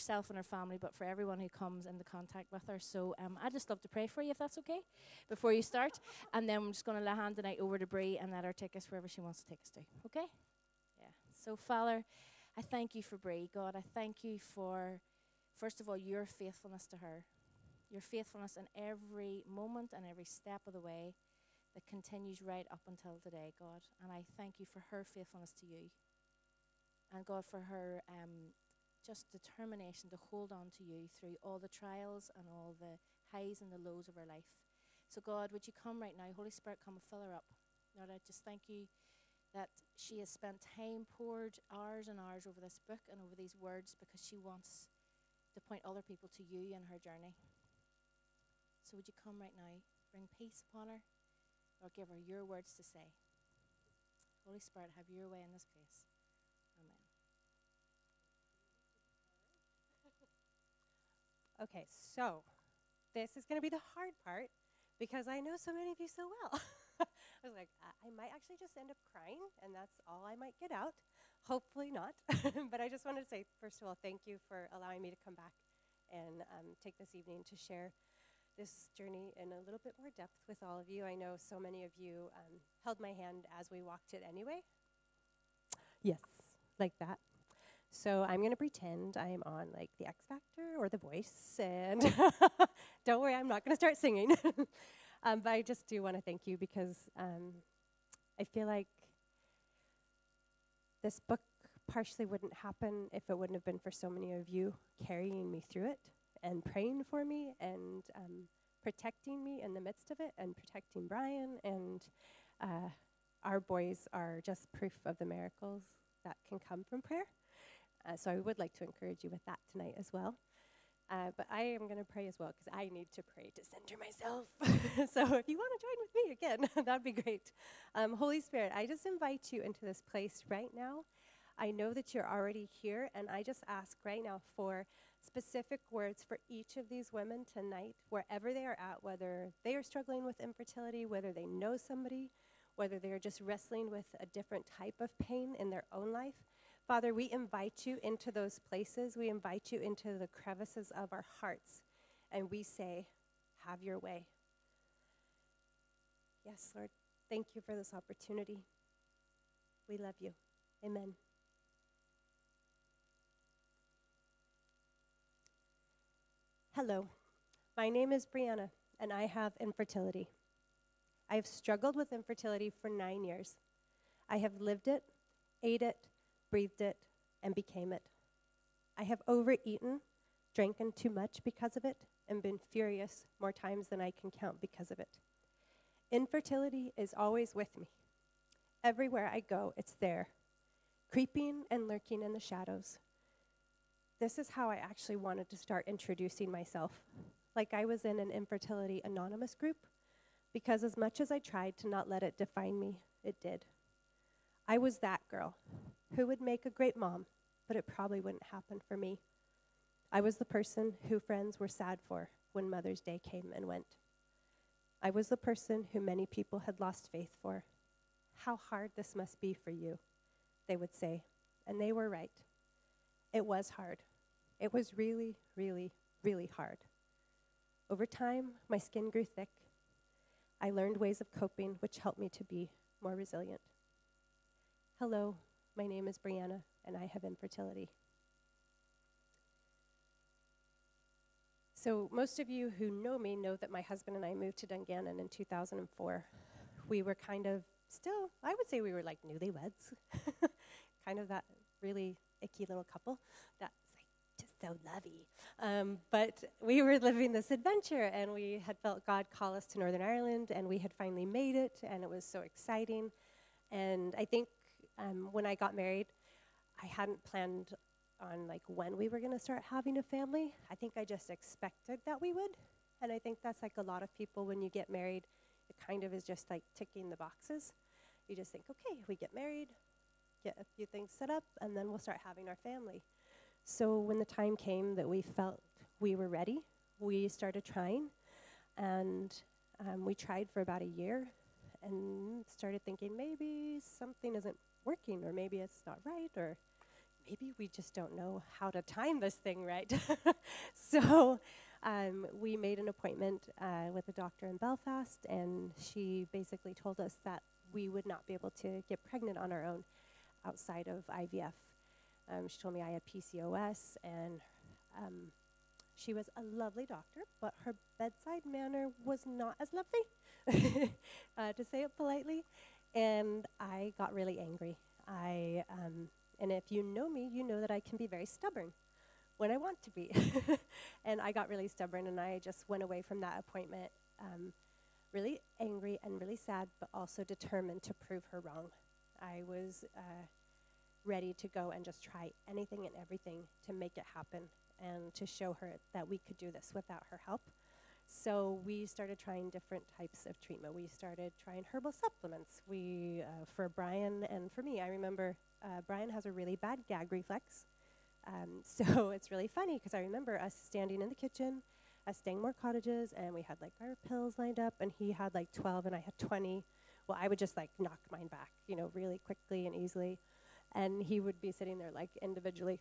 herself and her family, but for everyone who comes into contact with her. So um, I'd just love to pray for you, if that's okay, before you start. and then I'm just going to hand the night over to Brie and let her take us wherever she wants to take us to. Okay? Yeah. So, Father, I thank you for Brie. God, I thank you for, first of all, your faithfulness to her, your faithfulness in every moment and every step of the way that continues right up until today, God. And I thank you for her faithfulness to you. And God, for her um, just determination to hold on to you through all the trials and all the highs and the lows of her life. So, God, would you come right now? Holy Spirit, come and fill her up. Lord, I just thank you that she has spent time, poured hours and hours over this book and over these words because she wants to point other people to you in her journey. So, would you come right now? Bring peace upon her, or give her your words to say. Holy Spirit, have your way in this place. Okay, so this is going to be the hard part because I know so many of you so well. I was like, I-, might actually just end up crying, and that's all I might get out. Hopefully not. but I just wanted to say, first of all, thank you for allowing me to come back and um, take this evening to share this journey in a little bit more depth with all of you. I know so many of you um, held my hand as we walked it anyway. Yes, like that. So I'm going to pretend I'm on like the X Factor or The Voice, and don't worry, I'm not going to start singing. um, but I just do want to thank you because um, I feel like this book partially wouldn't happen if it wouldn't have been for so many of you carrying me through it and praying for me and um, protecting me in the midst of it and protecting Brian. And uh, our boys are just proof of the miracles that can come from prayer. Uh, so I would like to encourage you with that tonight as well. Uh, but I am going to pray as well because I need to pray to center myself. so if you want to join with me again, that'd be great. Um, Holy Spirit, I just invite you into this place right now. I know that you're already here, and I just ask right now for specific words for each of these women tonight, wherever they are at, whether they are struggling with infertility, whether they know somebody, whether they're just wrestling with a different type of pain in their own life. Father, we invite you into those places. We invite you into the crevices of our hearts. And we say, Have your way. Yes, Lord, thank you for this opportunity. We love you. Amen. Hello, my name is Breanna, and I have infertility. I have struggled with infertility for nine years. I have lived it, ate it, breathed it, and became it. I have overeaten, drank too much because of it, and been furious more times than I can count because of it. Infertility is always with me. Everywhere I go, it's there, creeping and lurking in the shadows. This is how I actually wanted to start introducing myself, like I was in an infertility anonymous group, because as much as I tried to not let it define me, it did. I was that girl who would make a great mom, but it probably wouldn't happen for me. I was the person who friends were sad for when Mother's Day came and went. I was the person who many people had lost faith for. How hard this must be for you, they would say. And they were right. It was hard. It was really, really, really hard. Over time, my skin grew thick. I learned ways of coping which helped me to be more resilient. Hello, my name is Breanna, and I have infertility. So, most of you who know me know that my husband and I moved to Dungannon in 2004. We were kind of still, I would say we were like newlyweds, kind of that really icky little couple that's like just so lovey. Um, but we were living this adventure, and we had felt God call us to Northern Ireland, and we had finally made it, and it was so exciting. And I think um, when I got married, I hadn't planned on like when we were going to start having a family. I think I just expected that we would. And I think that's like a lot of people when you get married, it kind of is just like ticking the boxes. You just think, okay, we get married, get a few things set up, and then we'll start having our family. So when the time came that we felt we were ready, we started trying. And um, we tried for about a year and started thinking maybe something isn't working or maybe it's not right or maybe we just don't know how to time this thing right. so um, we made an appointment uh, with a doctor in Belfast, and she basically told us that we would not be able to get pregnant on our own outside of IVF. Um, she told me I had PCOS, and um, she was a lovely doctor, but her bedside manner was not as lovely, uh, to say it politely. And I got really angry. I, um, and if you know me, you know that I can be very stubborn when I want to be. and I got really stubborn, and I just went away from that appointment um, really angry and really sad, but also determined to prove her wrong. I was uh, ready to go and just try anything and everything to make it happen and to show her that we could do this without her help. So we started trying different types of treatment. We started trying herbal supplements. We, uh, for Brian and for me, I remember uh, Brian has a really bad gag reflex. Um, so it's really funny because I remember us standing in the kitchen at Stangmore Cottages and we had like our pills lined up and he had like 12 and I had 20. Well, I would just like knock mine back, you know, really quickly and easily. And he would be sitting there like individually,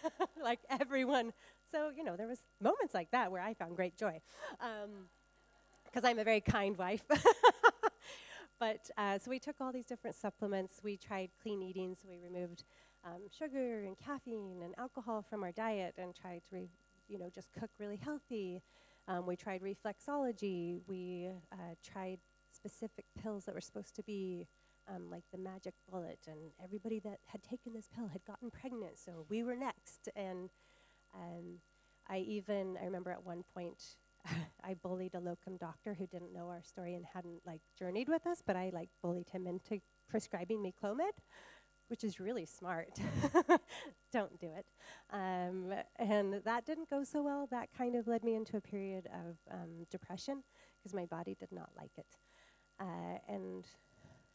like everyone. So, you know, there was moments like that where I found great joy. Because um, I'm a very kind wife. but uh, so we took all these different supplements. We tried clean eating, so we removed um, sugar and caffeine and alcohol from our diet and tried to, re- you know, just cook really healthy. Um, we tried reflexology. We uh, tried specific pills that were supposed to be um, like the magic bullet, and everybody that had taken this pill had gotten pregnant, so we were next. And um, I even, I remember at one point, I bullied a locum doctor who didn't know our story and hadn't like journeyed with us, but I like bullied him into prescribing me Clomid, which is really smart. Don't do it. Um, and that didn't go so well. That kind of led me into a period of um, depression because my body did not like it. Uh, and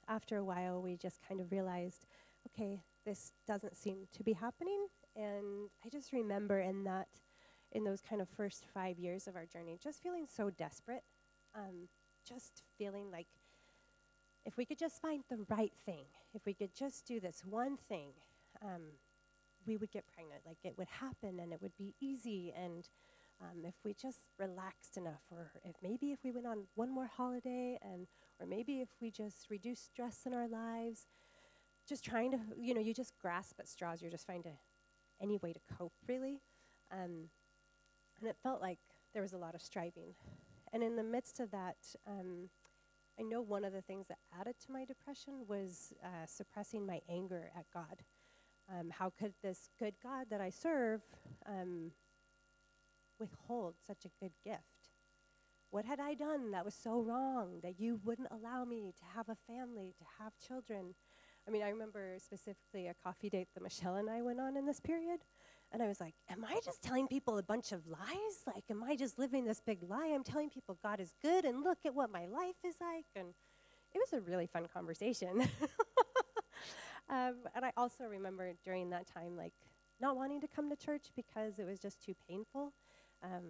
after a while, we just kind of realized, okay, this doesn't seem to be happening. And I just remember in that, in those kind of first five years of our journey, just feeling so desperate, um, just feeling like if we could just find the right thing, if we could just do this one thing, um, we would get pregnant. Like it would happen and it would be easy. And um, if we just relaxed enough, or if maybe if we went on one more holiday, and or maybe if we just reduce stress in our lives, just trying to, you know, you just grasp at straws. You're just trying to any way to cope, really. Um, and it felt like there was a lot of striving. And in the midst of that, um, I know one of the things that added to my depression was uh, suppressing my anger at God. Um, how could this good God that I serve um, withhold such a good gift? What had I done that was so wrong that you wouldn't allow me to have a family, to have children? I mean, I remember specifically a coffee date that Michelle and I went on in this period. And I was like, Am I just telling people a bunch of lies? Like, am I just living this big lie? I'm telling people God is good and look at what my life is like. And it was a really fun conversation. um, and I also remember during that time, like, not wanting to come to church because it was just too painful. Um,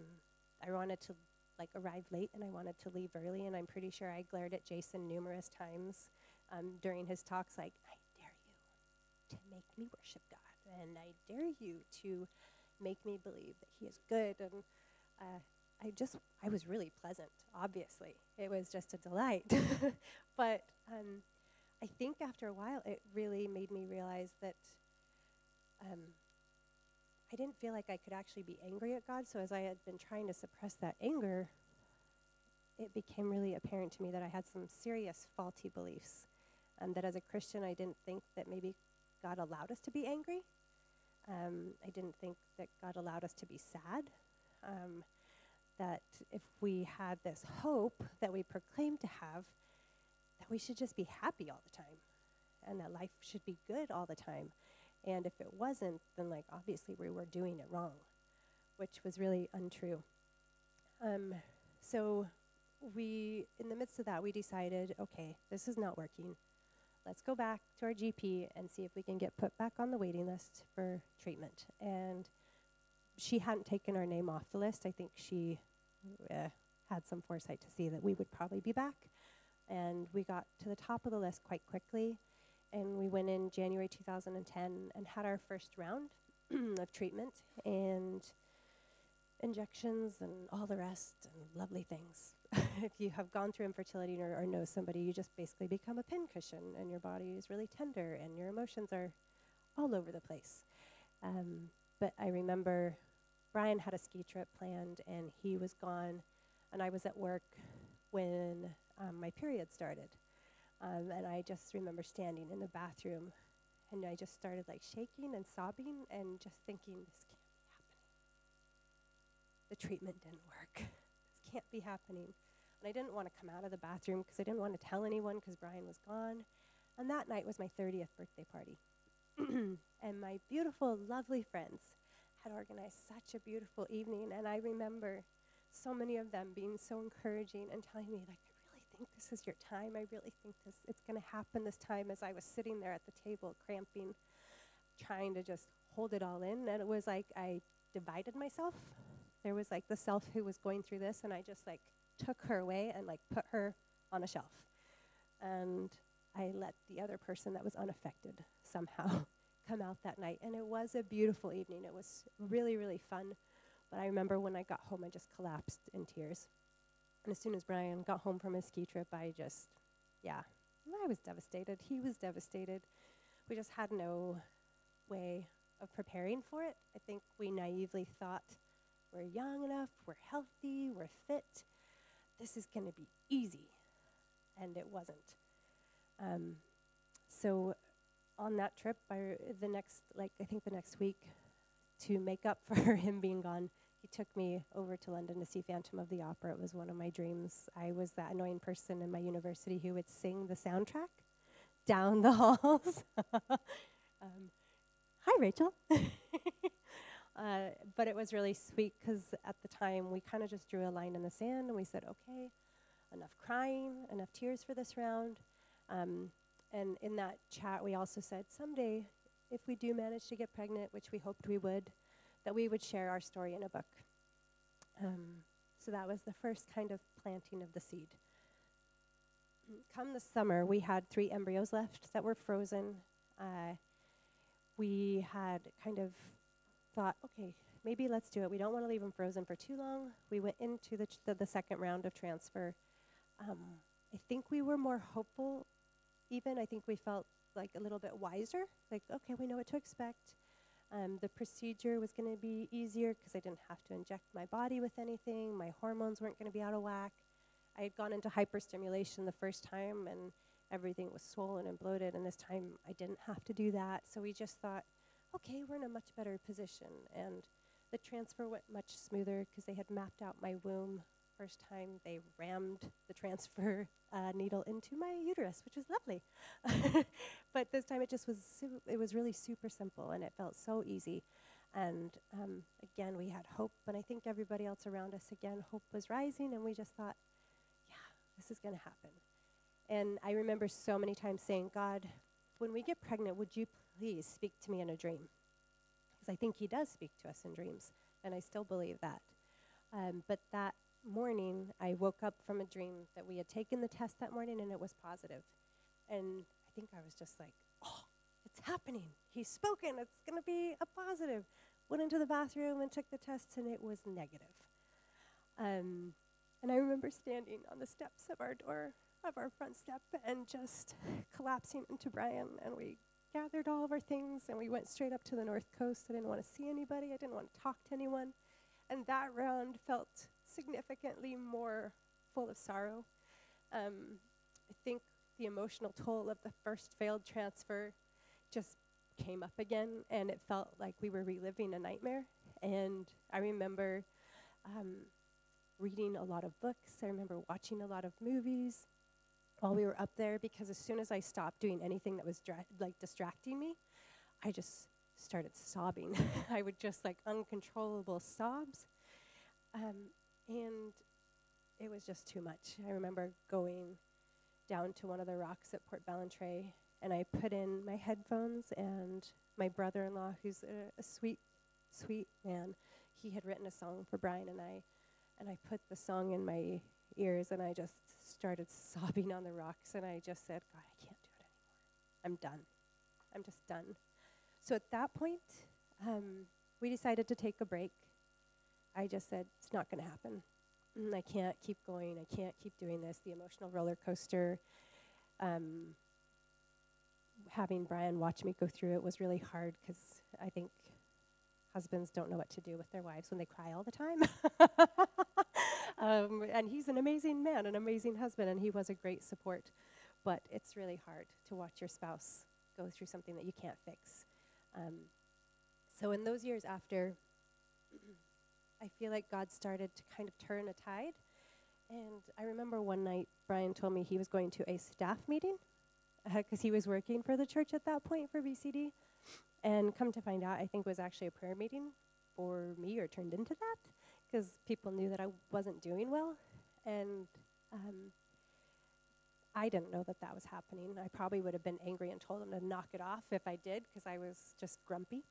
I wanted to like arrive late and I wanted to leave early, and I'm pretty sure I glared at Jason numerous times um, during his talks, like, to make me worship God, and I dare you to make me believe that He is good. And uh, I just, I was really pleasant, obviously. It was just a delight. but um, I think after a while, it really made me realize that. Um, I didn't feel like I could actually be angry at God. So as I had been trying to suppress that anger, it became really apparent to me that I had some serious faulty beliefs. Um, that as a Christian, I didn't think that maybe God allowed us to be angry. Um, I didn't think that God allowed us to be sad. Um, that if we had this hope that we proclaim to have, that we should just be happy all the time and that life should be good all the time. And if it wasn't, then like obviously we were doing it wrong, which was really untrue. Um, so we, in the midst of that, we decided, okay, this is not working. Let's go back to our GP and see if we can get put back on the waiting list for treatment. And she hadn't taken our name off the list. I think she uh, had some foresight to see that we would probably be back. And we got to the top of the list quite quickly. and we went in January 2010 and had our first round of treatment and injections and all the rest and lovely things. if you have gone through infertility or, or know somebody, you just basically become a pincushion and your body is really tender and your emotions are all over the place. Um, but I remember Brian had a ski trip planned and he was gone, and I was at work when um, my period started. Um, and I just remember standing in the bathroom and I just started like shaking and sobbing and just thinking, this can't be happening. The treatment didn't work. can't be happening. And I didn't want to come out of the bathroom because I didn't want to tell anyone because Brian was gone. And that night was my 30th birthday party. and my beautiful, lovely friends had organized such a beautiful evening. And I remember so many of them being so encouraging and telling me, like, I really think this is your time. I really think this it's going to happen this time as I was sitting there at the table, cramping, trying to just hold it all in. And it was like I divided myself. There was like the self who was going through this, and I just like took her away and like put her on a shelf. And I let the other person that was unaffected somehow come out that night. And it was a beautiful evening. It was really, really fun. But I remember when I got home, I just collapsed in tears. And as soon as Brian got home from his ski trip, I just, yeah, I was devastated. He was devastated. We just had no way of preparing for it. I think we naively thought we're young enough, we're healthy, we're fit. This is going to be easy. And it wasn't. Um, so on that trip, I, the next, like I think the next week, to make up for him being gone, he took me over to London to see Phantom of the Opera. It was one of my dreams. I was that annoying person in my university who would sing the soundtrack down the halls. um, hi, Rachel. Uh, but it was really sweet because at the time we kind of just drew a line in the sand and we said, okay, enough crying, enough tears for this round. Um, and in that chat, we also said someday, if we do manage to get pregnant, which we hoped we would, that we would share our story in a book. Um, so that was the first kind of planting of the seed. Come the summer, we had three embryos left that were frozen. Uh, we had kind of thought, okay, maybe let's do it. We don't want to leave them frozen for too long. We went into the, ch- the, the, second round of transfer. Um, I think we were more hopeful even I think we felt like a little bit wiser, like, okay, we know what to expect. Um, the procedure was going to be easier because I didn't have to inject my body with anything. My hormones weren't going to be out of whack. I had gone into hyperstimulation the first time and everything was swollen and bloated, and this time I didn't have to do that. So we just thought, okay, we're in a much better position. And the transfer went much smoother because they had mapped out my womb first time they rammed the transfer uh, needle into my uterus, which was lovely. but this time it just was, su- it was really super simple and it felt so easy. And um, again, we had hope, and I think everybody else around us, again, hope was rising, and we just thought, yeah, this is going to happen. And I remember so many times saying, God, when we get pregnant, would you please speak to me in a dream? Because I think He does speak to us in dreams, and I still believe that. Um, but that morning, I woke up from a dream that we had taken the test that morning and it was positive. And I think I was just like, oh, it's happening. He's spoken. It's going to be a positive. Went into the bathroom and took the test and it was negative. Um, and I remember standing on the steps of our door, of our front step, and just collapsing into Brian. And we gathered all of our things and we went straight up to the North Coast. I didn't want to see anybody, I didn't want to talk to anyone. And that round felt significantly more full of sorrow. Um, I think the emotional toll of the first failed transfer just came up again, and it felt like we were reliving a nightmare. And I remember um, reading a lot of books, I remember watching a lot of movies while we were up there because as soon as I stopped doing anything that was dra- like distracting me, I just started sobbing. I would just like uncontrollable sobs. Um, and it was just too much. I remember going down to one of the rocks at Portballintrae, and I put in my headphones, and my brother in law, who's a, a sweet, sweet man, he had written a song for Brian and I, and I put the song in my ears, and I just started sobbing on the rocks, and I just said, God, I can't do it anymore. I'm done. I'm just done. So at that point, um, we decided to take a break. I just said, it's not going to happen. Mm, I can't keep going. I can't keep doing this. The emotional roller coaster. Um, having Brian watch me go through it was really hard because I think husbands don't know what to do with their wives when they cry all the time. um, and he's an amazing man, an amazing husband, and he was a great support. But it's really hard to watch your spouse go through something that you can't fix. Um, so, in those years after, I feel like God started to kind of turn a tide. And I remember one night, Brian told me he was going to a staff meeting because uh, he was working for the church at that point for VCD. And come to find out, I think it was actually a prayer meeting for me or turned into that because people knew that I wasn't doing well. And um, I didn't know that that was happening. I probably would have been angry and told them to knock it off if I did because I was just grumpy.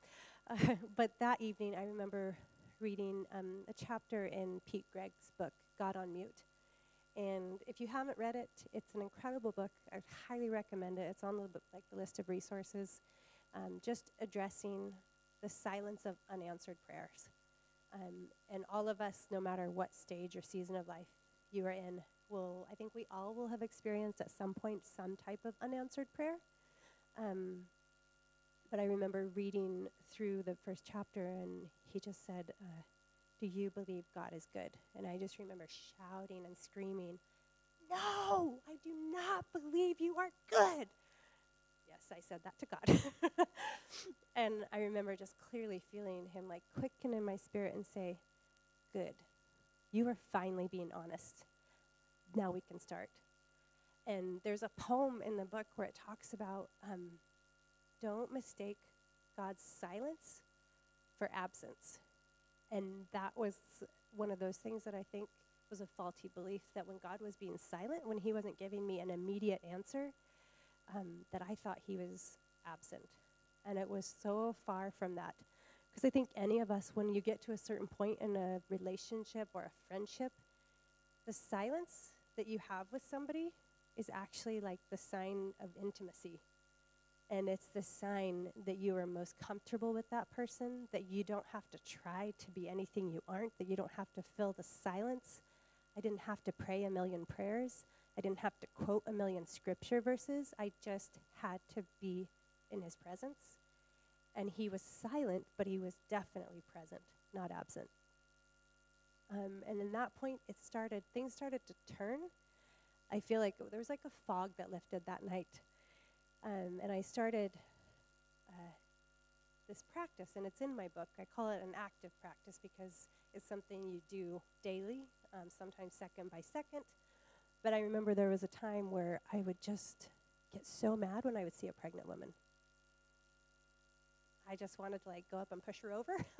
Uh, but that evening, I remember reading um, a chapter in Pete Greig's book, God on Mute. And if you haven't read it, it's an incredible book. I highly recommend it. It's on the like the list of resources, um, just addressing the silence of unanswered prayers. Um, and all of us, no matter what stage or season of life you are in, will I think we all will have experienced at some point some type of unanswered prayer. Um, but I remember reading through the first chapter, and he just said, uh, Do you believe God is good? And I just remember shouting and screaming, No, I do not believe you are good. Yes, I said that to God. and I remember just clearly feeling him like quicken in my spirit and say, Good. You are finally being honest. Now we can start. And there's a poem in the book where it talks about um, don't mistake God's silence for absence. And that was one of those things that I think was a faulty belief that when God was being silent, when He wasn't giving me an immediate answer, um, that I thought He was absent. And it was so far from that. Because I think any of us, when you get to a certain point in a relationship or a friendship, the silence that you have with somebody is actually like the sign of intimacy and it's the sign that you are most comfortable with that person, that you don't have to try to be anything you aren't, that you don't have to fill the silence. I didn't have to pray a million prayers. I didn't have to quote a million scripture verses. I just had to be in his presence. And he was silent, but he was definitely present, not absent. Um, and in that point, it started, things started to turn. I feel like there was like a fog that lifted that night um, and I started uh, this practice, and it's in my book. I call it an active practice because it's something you do daily, um, sometimes second by second. But I remember there was a time where I would just get so mad when I would see a pregnant woman. I just wanted to like go up and push her over.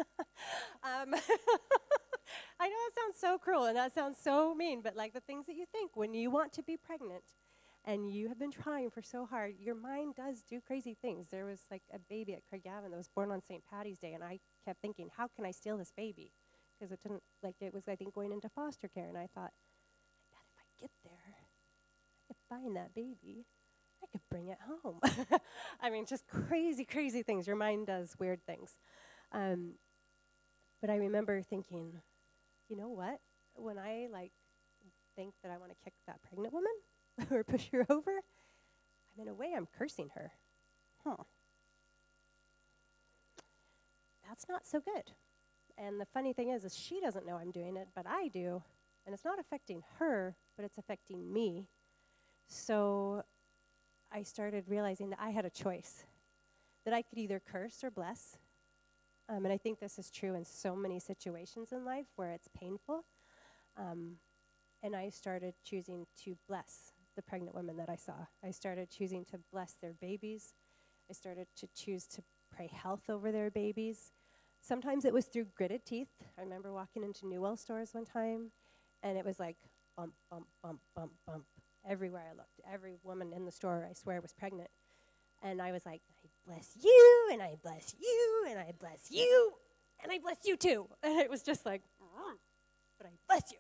um, I know that sounds so cruel and that sounds so mean, but like the things that you think when you want to be pregnant, and you have been trying for so hard, your mind does do crazy things. There was like a baby at Craigavon that was born on St. Patty's Day, and I kept thinking, how can I steal this baby? Because it didn't, like, it was, I think, going into foster care, and I thought, get there, I could find that baby. I could bring it home. I mean, just crazy, crazy things. Your mind does weird things. Um, but I remember thinking, you know what? When I like think that I want to kick that pregnant woman, or push her over, I'm in a way, I'm cursing her. Huh. That's not so good. And the funny thing is, is she doesn't know I'm doing it, but I do. And it's not affecting her, but it's affecting me. So I started realizing that I had a choice, that I could either curse or bless. Um, and I think this is true in so many situations in life where it's painful. Um, and I started choosing to bless the pregnant women that I saw. I started choosing to bless their babies. I started to choose to pray health over their babies. Sometimes it was through gritted teeth. I remember walking into Newell stores one time, and it was like bump, bump, bump, bump, bump. Everywhere I looked, every woman in the store, I swear, was pregnant. And I was like, I bless you, and I bless you, and I bless you, and I bless you too. And it was just like, but I bless you.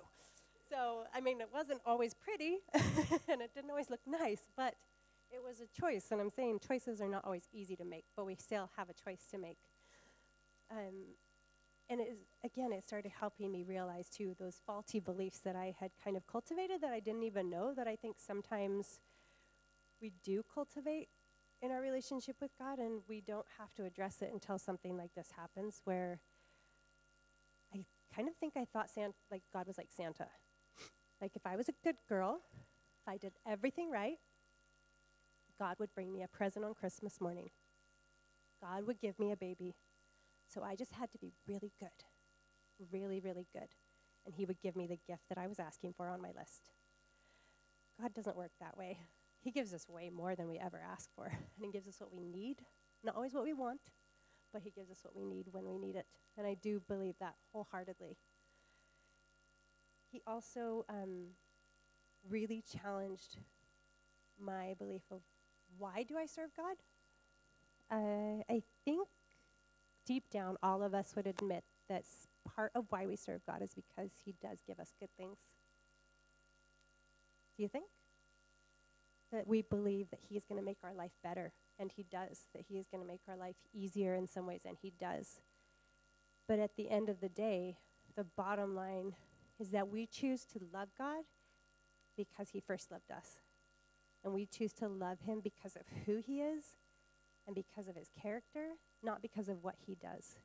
So, I mean, it wasn't always pretty and it didn't always look nice, but it was a choice, and I'm saying choices are not always easy to make, but we still have a choice to make. Um, and it is, again, it started helping me realize too those faulty beliefs that I had kind of cultivated that I didn't even know that I think sometimes we do cultivate in our relationship with God, and we don't have to address it until something like this happens, where I kind of think I thought Santa, like God was like Santa. like if I was a good girl, if I did everything right, God would bring me a present on Christmas morning. God would give me a baby. So I just had to be really good, really, really good. And He would give me the gift that I was asking for on my list. God doesn't work that way. He gives us way more than we ever ask for. And He gives us what we need, not always what we want, but He gives us what we need when we need it. And I do believe that wholeheartedly. He also um, really challenged my belief of why do I serve God? Uh, I think deep down, all of us would admit that part of why we serve God is because He does give us good things. Do you think? That we believe that He is going to make our life better, and He does, that He is going to make our life easier in some ways, and He does. But at the end of the day, the bottom line is that we choose to love God because He first loved us. And we choose to love Him because of who He is and because of His character not because of what he does,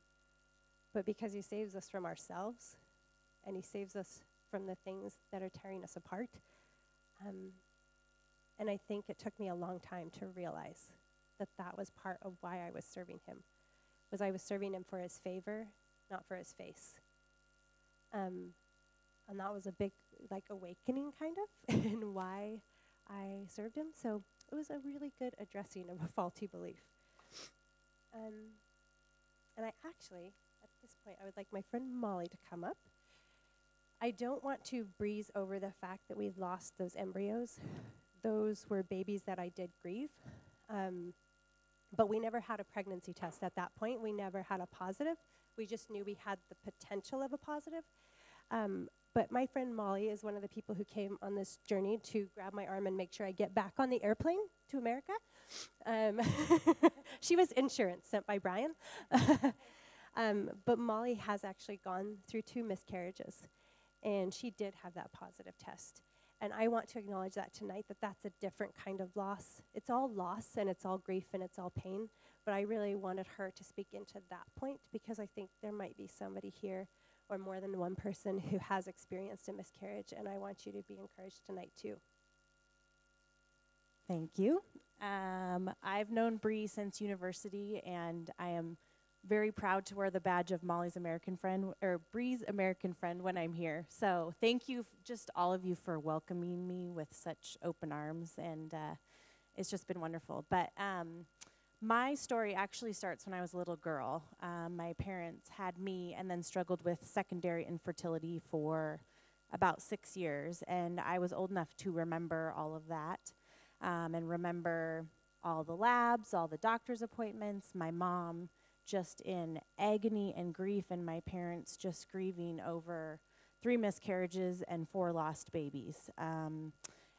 but because he saves us from ourselves and he saves us from the things that are tearing us apart. Um, and I think it took me a long time to realize that that was part of why I was serving him, was I was serving him for his favor, not for his face. Um, and that was a big, like, awakening kind of in why I served him. So it was a really good addressing of a faulty belief. Um, and I actually, at this point, I would like my friend Molly to come up. I don't want to breeze over the fact that we've lost those embryos. Those were babies that I did grieve. Um, but we never had a pregnancy test at that point. We never had a positive. We just knew we had the potential of a positive. Um, but my friend Molly is one of the people who came on this journey to grab my arm and make sure I get back on the airplane to America. Um, she was insurance sent by Brian. um, but Molly has actually gone through two miscarriages, and she did have that positive test. And I want to acknowledge that tonight that that's a different kind of loss. It's all loss and it's all grief and it's all pain. But I really wanted her to speak into that point because I think there might be somebody here or more than one person who has experienced a miscarriage, and I want you to be encouraged tonight too. Thank you. Um, I've known Bree since university, and I am very proud to wear the badge of Molly's American friend or Bree's American friend when I'm here. So thank you, just all of you, for welcoming me with such open arms, and uh, it's just been wonderful. But um, my story actually starts when I was a little girl. Um, my parents had me and then struggled with secondary infertility for about six years, and I was old enough to remember all of that um, and remember all the labs, all the doctor's appointments, my mom just in agony and grief, and my parents just grieving over three miscarriages and four lost babies. Um,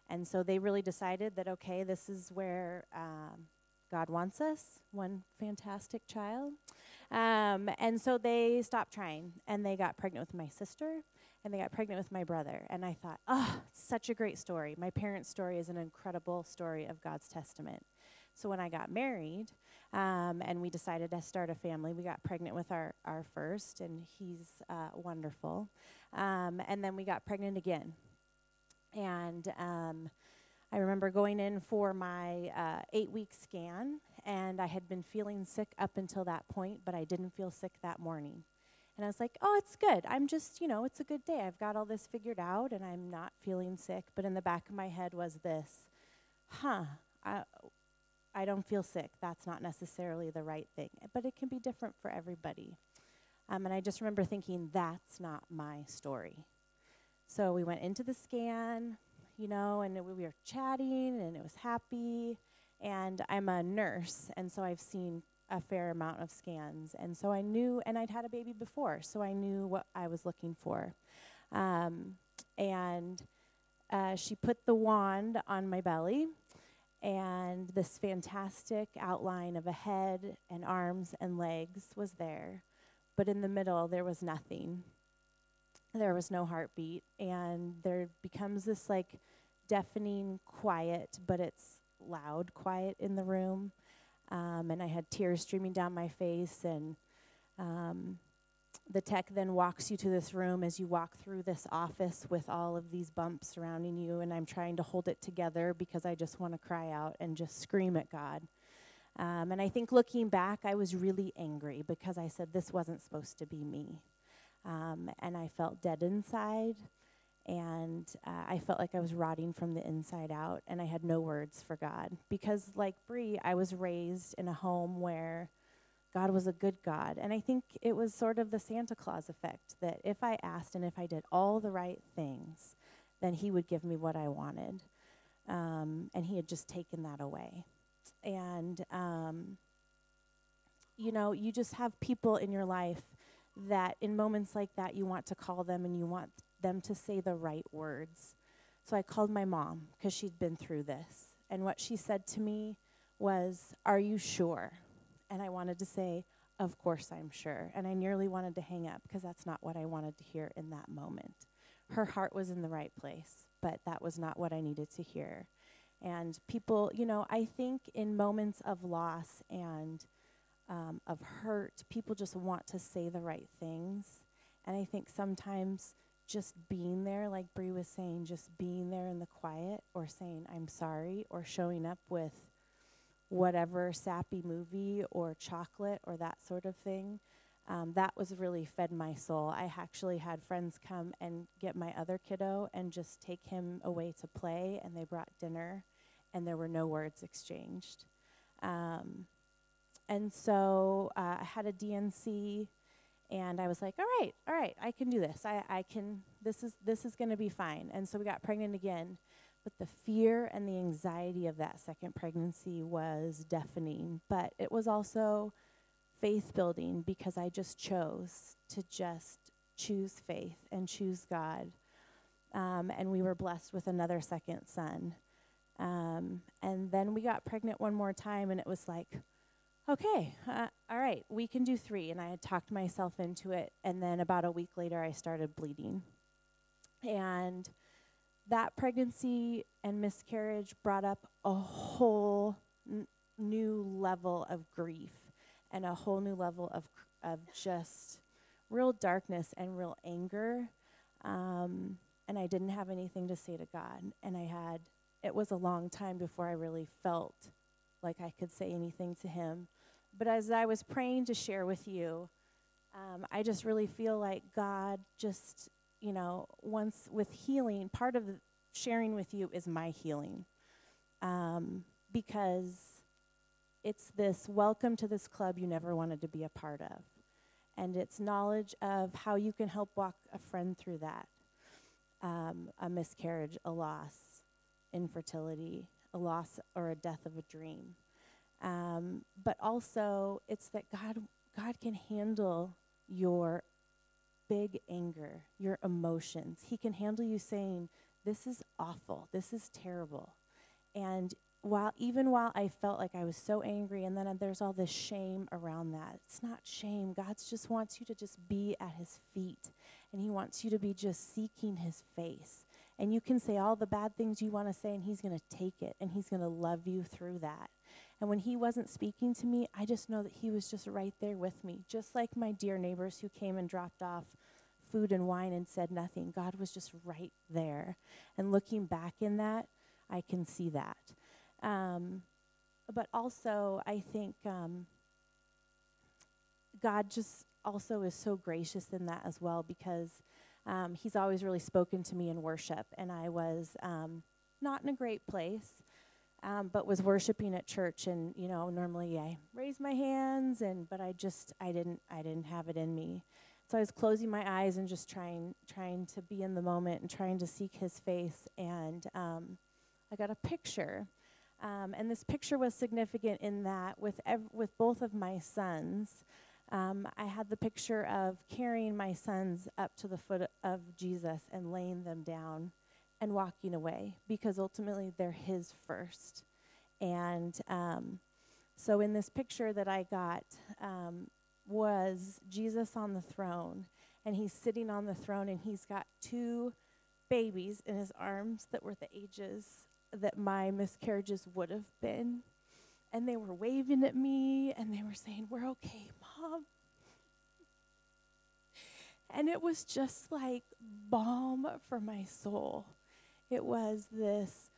and so they really decided that, okay, this is where um, God wants us, one fantastic child. Um, and so they stopped trying and they got pregnant with my sister and they got pregnant with my brother. And I thought, oh, such a great story. My parents' story is an incredible story of God's testament. So when I got married um, and we decided to start a family, we got pregnant with our, our first, and he's uh, wonderful. Um, and then we got pregnant again. And um, I remember going in for my uh, eight week scan, and I had been feeling sick up until that point, but I didn't feel sick that morning. And I was like, oh, it's good. I'm just, you know, it's a good day. I've got all this figured out, and I'm not feeling sick. But in the back of my head was this, huh, I, I don't feel sick. That's not necessarily the right thing. But it can be different for everybody. Um, and I just remember thinking, that's not my story. So we went into the scan you know, and we were chatting and it was happy. And I'm a nurse, and so I've seen a fair amount of scans. And so I knew, and I'd had a baby before, so I knew what I was looking for. Um, and uh, she put the wand on my belly, and this fantastic outline of a head and arms and legs was there. But in the middle, there was nothing. There was no heartbeat. And there becomes this like deafening quiet, but it's loud quiet in the room. Um, and I had tears streaming down my face. And um, the tech then walks you to this room as you walk through this office with all of these bumps surrounding you. And I'm trying to hold it together because I just want to cry out and just scream at God. Um, and I think looking back, I was really angry because I said this wasn't supposed to be me. Um, and I felt dead inside and uh, I felt like I was rotting from the inside out, and I had no words for God. Because, like Bree, I was raised in a home where God was a good God, and I think it was sort of the Santa Claus effect that if I asked and if I did all the right things, then He would give me what I wanted, um, and He had just taken that away, and um, you know, you just have people in your life that in moments like that you want to call them and you want them to say the right words. So I called my mom because she'd been through this. And what she said to me was, Are you sure? And I wanted to say, Of course I'm sure. And I nearly wanted to hang up because that's not what I wanted to hear in that moment. Her heart was in the right place, but that was not what I needed to hear. And people, you know, I think in moments of loss and um, of hurt, people just want to say the right things. And I think sometimes just being there, like Brie was saying, just being there in the quiet or saying, I'm sorry, or showing up with whatever sappy movie or chocolate or that sort of thing, um, that was really fed my soul. I actually had friends come and get my other kiddo and just take him away to play, and they brought dinner, and there were no words exchanged. Um, and so uh, I had a D&C and I was like, all right, all right, I can do this. I, I can, this is, this is going to be fine. And so we got pregnant again. But the fear and the anxiety of that second pregnancy was deafening. But it was also faith building because I just chose to just choose faith and choose God. Um, and we were blessed with another second son. Um, and then we got pregnant one more time, and it was like, okay, uh, all right, we can do three. And I had talked myself into it. And then about a week later, I started bleeding. And that pregnancy and miscarriage brought up a whole n- new level of grief and a whole new level of, of just real darkness and real anger. Um, and I didn't have anything to say to God. And I had, it was a long time before I really felt like I could say anything to him. But as I was praying to share with you, um, I just really feel like God just, you know, once with healing, part of sharing with you is my healing. Um, because it's this welcome to this club you never wanted to be a part of. And it's knowledge of how you can help walk a friend through that um, a miscarriage, a loss, infertility, a loss or a death of a dream. Um, but also, it's that God, God can handle your big anger, your emotions. He can handle you saying, This is awful, this is terrible. And while even while I felt like I was so angry, and then there's all this shame around that. It's not shame. God just wants you to just be at His feet, and He wants you to be just seeking His face. And you can say all the bad things you want to say, and He's going to take it, and He's going to love you through that. And when He wasn't speaking to me, I just know that He was just right there with me, just like my dear neighbors who came and dropped off food and wine and said nothing. God was just right there. And looking back in that, I can see that. Um, but also, I think um, God just also is so gracious in that as well because um, He's always really spoken to me in worship, and I was um, not in a great place. Um, but was worshiping at church, and you know, normally I raise my hands, and but I just I didn't I didn't have it in me, so I was closing my eyes and just trying trying to be in the moment and trying to seek His face, and um, I got a picture um, and this picture was significant in that with, ev- with both of my sons, um, I had the picture of carrying my sons up to the foot of Jesus and laying them down and walking away because ultimately they're His first. And um, so, in this picture that I got, um, was Jesus on the throne, and he's sitting on the throne, and he's got two babies in his arms that were the ages that my miscarriages would have been. And they were waving at me, and they were saying, We're okay, Mom. And it was just like balm for my soul. It was this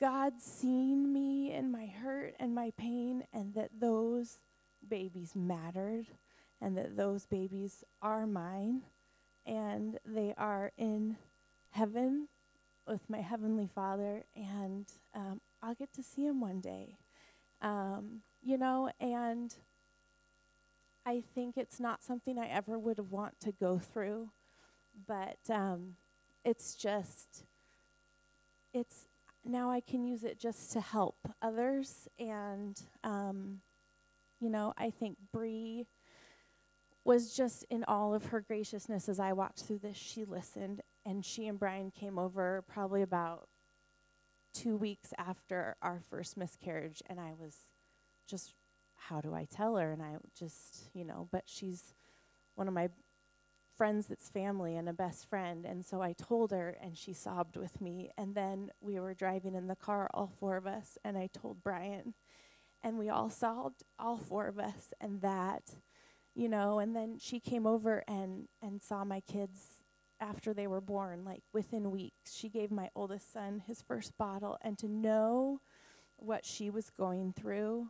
God seeing me and my hurt and my pain, and that those babies mattered, and that those babies are mine, and they are in heaven with my Heavenly Father, and um, I'll get to see Him one day. Um, you know, and I think it's not something I ever would want to go through, but um, it's just, it's now I can use it just to help others. And, um, you know, I think Bree was just in all of her graciousness as I walked through this. She listened, and she and Brian came over probably about two weeks after our first miscarriage, and I was just, how do I tell her? And I just, you know, but she's one of my friends that's family and a best friend. And so I told her, and she sobbed with me. And then we were driving in the car, all four of us, and I told Brian, and we all sobbed, all four of us, and that, you know. And then she came over and and saw my kids after they were born, like within weeks. She gave my oldest son his first bottle, and to know what she was going through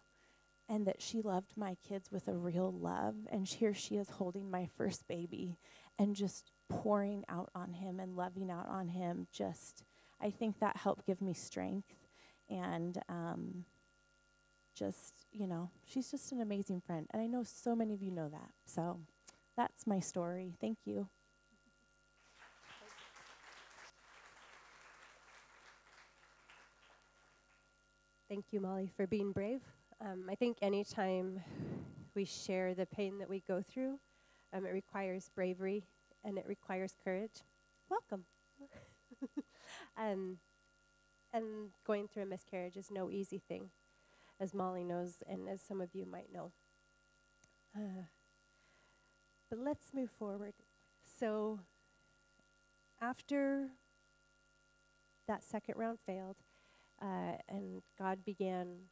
and that she loved my kids with a real love. And here she is holding my first baby and just pouring out on him and loving out on him. Just, I think that helped give me strength. And um, just, you know, she's just an amazing friend. And I know so many of you know that. So that's my story. Thank you. Thank you, Molly, for being brave. Um, I think anytime we share the pain that we go through, um, it requires bravery and it requires courage. Welcome. um, and going through a miscarriage is no easy thing, as Molly knows, and as some of you might know. Uh, but let's move forward. So, after that second round failed, uh, and God began,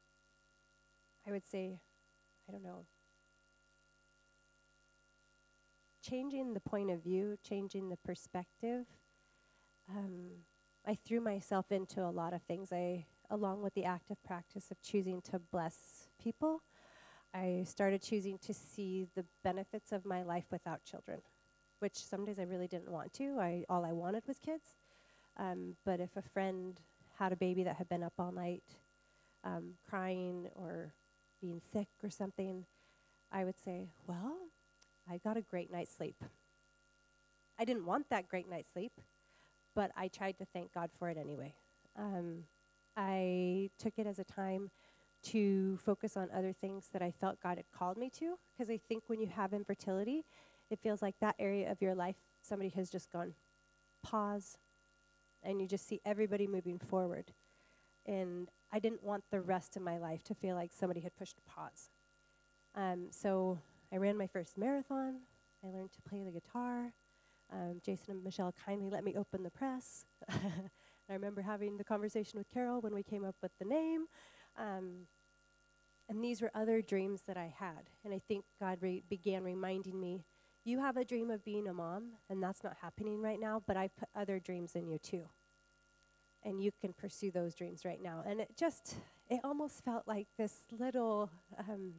I would say, I don't know, changing the point of view, changing the perspective. Um, I threw myself into a lot of things. I, along with the active practice of choosing to bless people, I started choosing to see the benefits of my life without children, which some days I really didn't want to. I all I wanted was kids. Um, but if a friend had a baby that had been up all night, um, crying or being sick or something, I would say, "Well, I got a great night's sleep. I didn't want that great night's sleep, but I tried to thank God for it anyway. Um, I took it as a time to focus on other things that I felt God had called me to, because I think when you have infertility, it feels like that area of your life, somebody has just gone, pause, and you just see everybody moving forward. And I didn't want the rest of my life to feel like somebody had pushed pause. Um, so I ran my first marathon. I learned to play the guitar. Um, Jason and Michelle kindly let me open the press. I remember having the conversation with Carol when we came up with the name. Um, and these were other dreams that I had. And I think God re- began reminding me you have a dream of being a mom, and that's not happening right now, but I've put other dreams in you too. And you can pursue those dreams right now. And it just, it almost felt like this little um,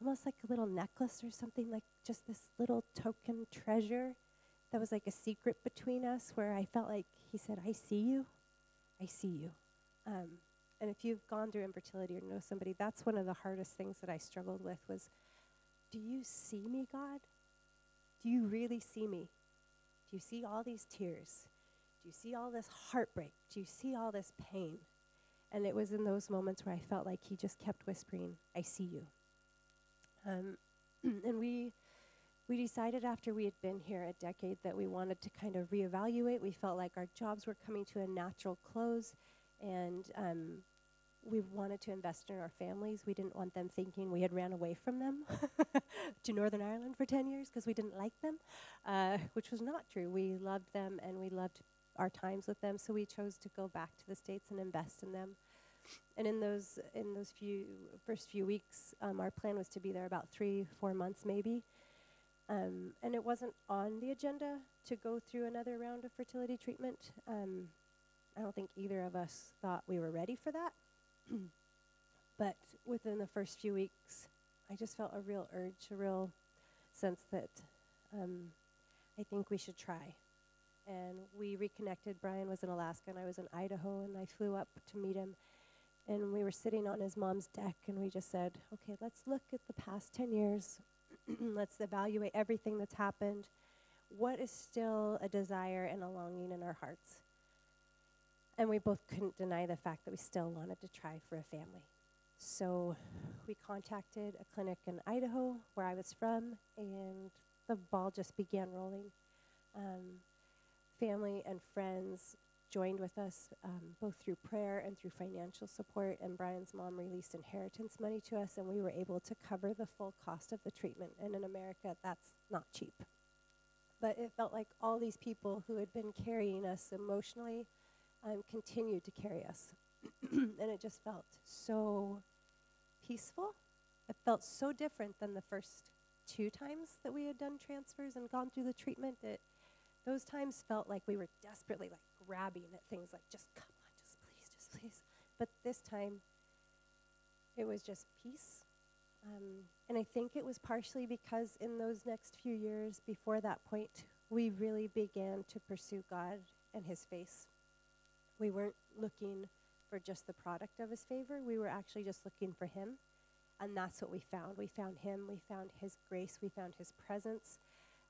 almost like a little necklace or something, like just this little token treasure that was like a secret between us where I felt like he said, I see you. I see you. Um, and if you've gone through infertility or know somebody, that's one of the hardest things that I struggled with was, do you see me, God? Do you really see me? Do you see all these tears? Do you see all this heartbreak? Do you see all this pain? And it was in those moments where I felt like he just kept whispering, I see you. Um, and we we decided after we had been here a decade that we wanted to kind of reevaluate. We felt like our jobs were coming to a natural close, and um, we wanted to invest in our families. We didn't want them thinking we had ran away from them to Northern Ireland for 10 years because we didn't like them, uh, which was not true. We loved them and we loved our times with them, so we chose to go back to the States and invest in them. And in those in those few first few weeks, um, our plan was to be there about three, four months maybe. Um, and it wasn't on the agenda to go through another round of fertility treatment. Um, I don't think either of us thought we were ready for that. but within the first few weeks, I just felt a real urge, a real sense that um, I think we should try. And we reconnected. Brian was in Alaska and I was in Idaho, and I flew up to meet him. And we were sitting on his mom's deck, and we just said, okay, let's look at the past 10 years. let's evaluate everything that's happened. What is still a desire and a longing in our hearts? And we both couldn't deny the fact that we still wanted to try for a family. So we contacted a clinic in Idaho, where I was from, and the ball just began rolling. Um, family and friends joined with us um, both through prayer and through financial support. And Brian's mom released inheritance money to us, and we were able to cover the full cost of the treatment. And in America, that's not cheap. But it felt like all these people who had been carrying us emotionally um, continued to carry us. and it just felt so peaceful. It felt so different than the first two times that we had done transfers and gone through the treatment. That those times felt like we were desperately like grabbing at things like, just come on, just please, just please. But this time, it was just peace. Um, and I think it was partially because in those next few years before that point, we really began to pursue God and His face. We weren't looking for just the product of His favor, we were actually just looking for Him. And that's what we found. We found Him, we found His grace, we found His presence.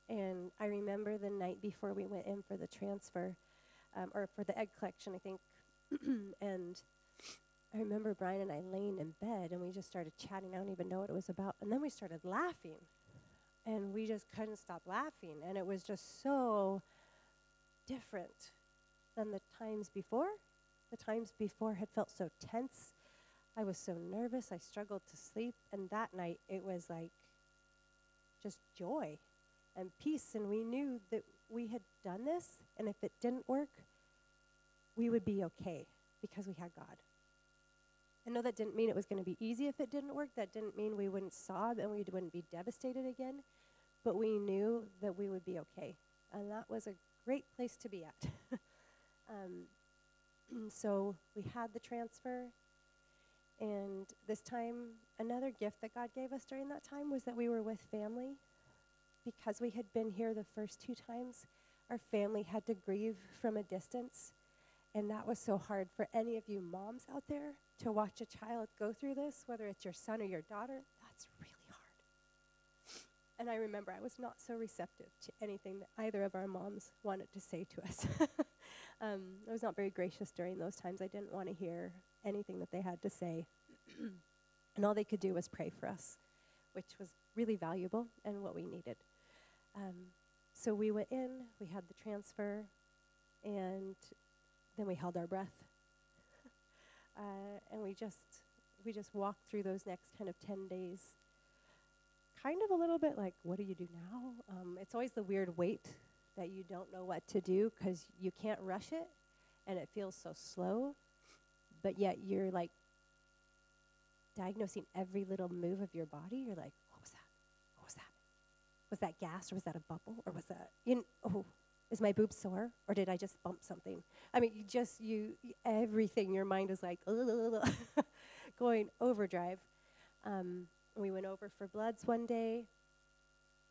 And I remember the night before we went in for the transfer, um, or for the egg collection, I think. and I remember Brian and I laying in bed and we just started chatting. I don't even know what it was about. And then we started laughing. And we just couldn't stop laughing. And it was just so different than the times before. The times before had felt so tense. I was so nervous. I struggled to sleep. And that night, it was like just joy and peace. And we knew that we had done this. And if it didn't work, we would be okay because we had God. I know that didn't mean it was going to be easy if it didn't work. That didn't mean we wouldn't sob and we wouldn't be devastated again. But we knew that we would be okay. And that was a great place to be at. um, so we had the transfer. And this time, another gift that God gave us during that time was that we were with family. Because we had been here the first two times, our family had to grieve from a distance. And that was so hard for any of you moms out there to watch a child go through this, whether it's your son or your daughter. That's really hard. And I remember I was not so receptive to anything that either of our moms wanted to say to us. um, I was not very gracious during those times. I didn't want to hear anything that they had to say. and all they could do was pray for us, which was really valuable and what we needed. Um, so we went in, we had the transfer, and then we held our breath. uh, and we just we just walked through those next kind of 10 days kind of a little bit like what do you do now um, it's always the weird wait that you don't know what to do because you can't rush it and it feels so slow but yet you're like diagnosing every little move of your body you're like what was that what was that was that gas or was that a bubble or was that you know, oh is my boob sore or did I just bump something? I mean, you just, you, everything, your mind is like, going overdrive. Um, we went over for bloods one day.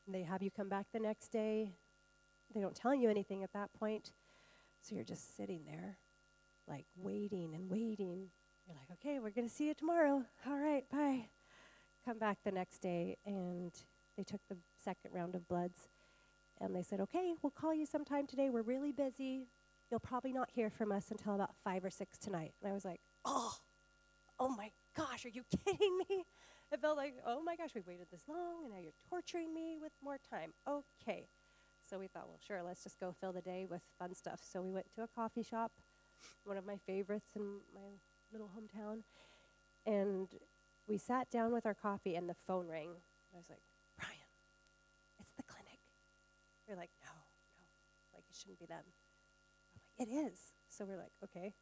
They have you come back the next day. They don't tell you anything at that point. So you're just sitting there, like waiting and waiting. You're like, okay, we're going to see you tomorrow. All right, bye. Come back the next day, and they took the second round of bloods and they said, okay, we'll call you sometime today. We're really busy. You'll probably not hear from us until about five or six tonight. And I was like, oh, oh my gosh, are you kidding me? It felt like, oh my gosh, we've waited this long and now you're torturing me with more time. Okay. So we thought, well, sure, let's just go fill the day with fun stuff. So we went to a coffee shop, one of my favorites in my little hometown, And we sat down with our coffee, and the phone rang. I was like, Brian, it's the clinic. They're like, no, no, like it shouldn't be them. I'm like, it is. So we're like, okay.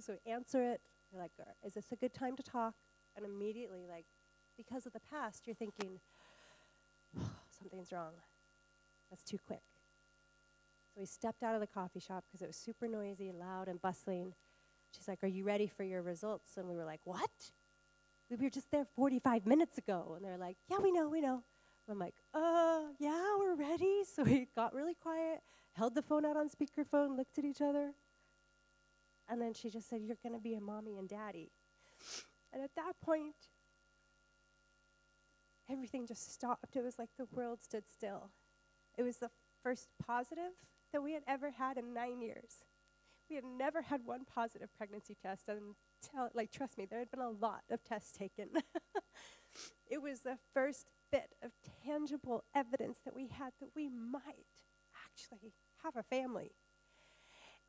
So we answer it. We're like, is this a good time to talk? And immediately, like, because of the past, you're thinking, something's wrong. That's too quick. So we stepped out of the coffee shop because it was super noisy, loud, and bustling. She's like, Are you ready for your results? And we were like, What? We were just there 45 minutes ago. And they're like, Yeah, we know, we know. I'm like, Uh, yeah, we're ready. So we got really quiet, held the phone out on speakerphone, looked at each other. And then she just said, You're going to be a mommy and daddy. And at that point, everything just stopped. It was like the world stood still. It was the first positive that we had ever had in nine years. We had never had one positive pregnancy test, and tell, like, trust me, there had been a lot of tests taken. it was the first bit of tangible evidence that we had that we might actually have a family.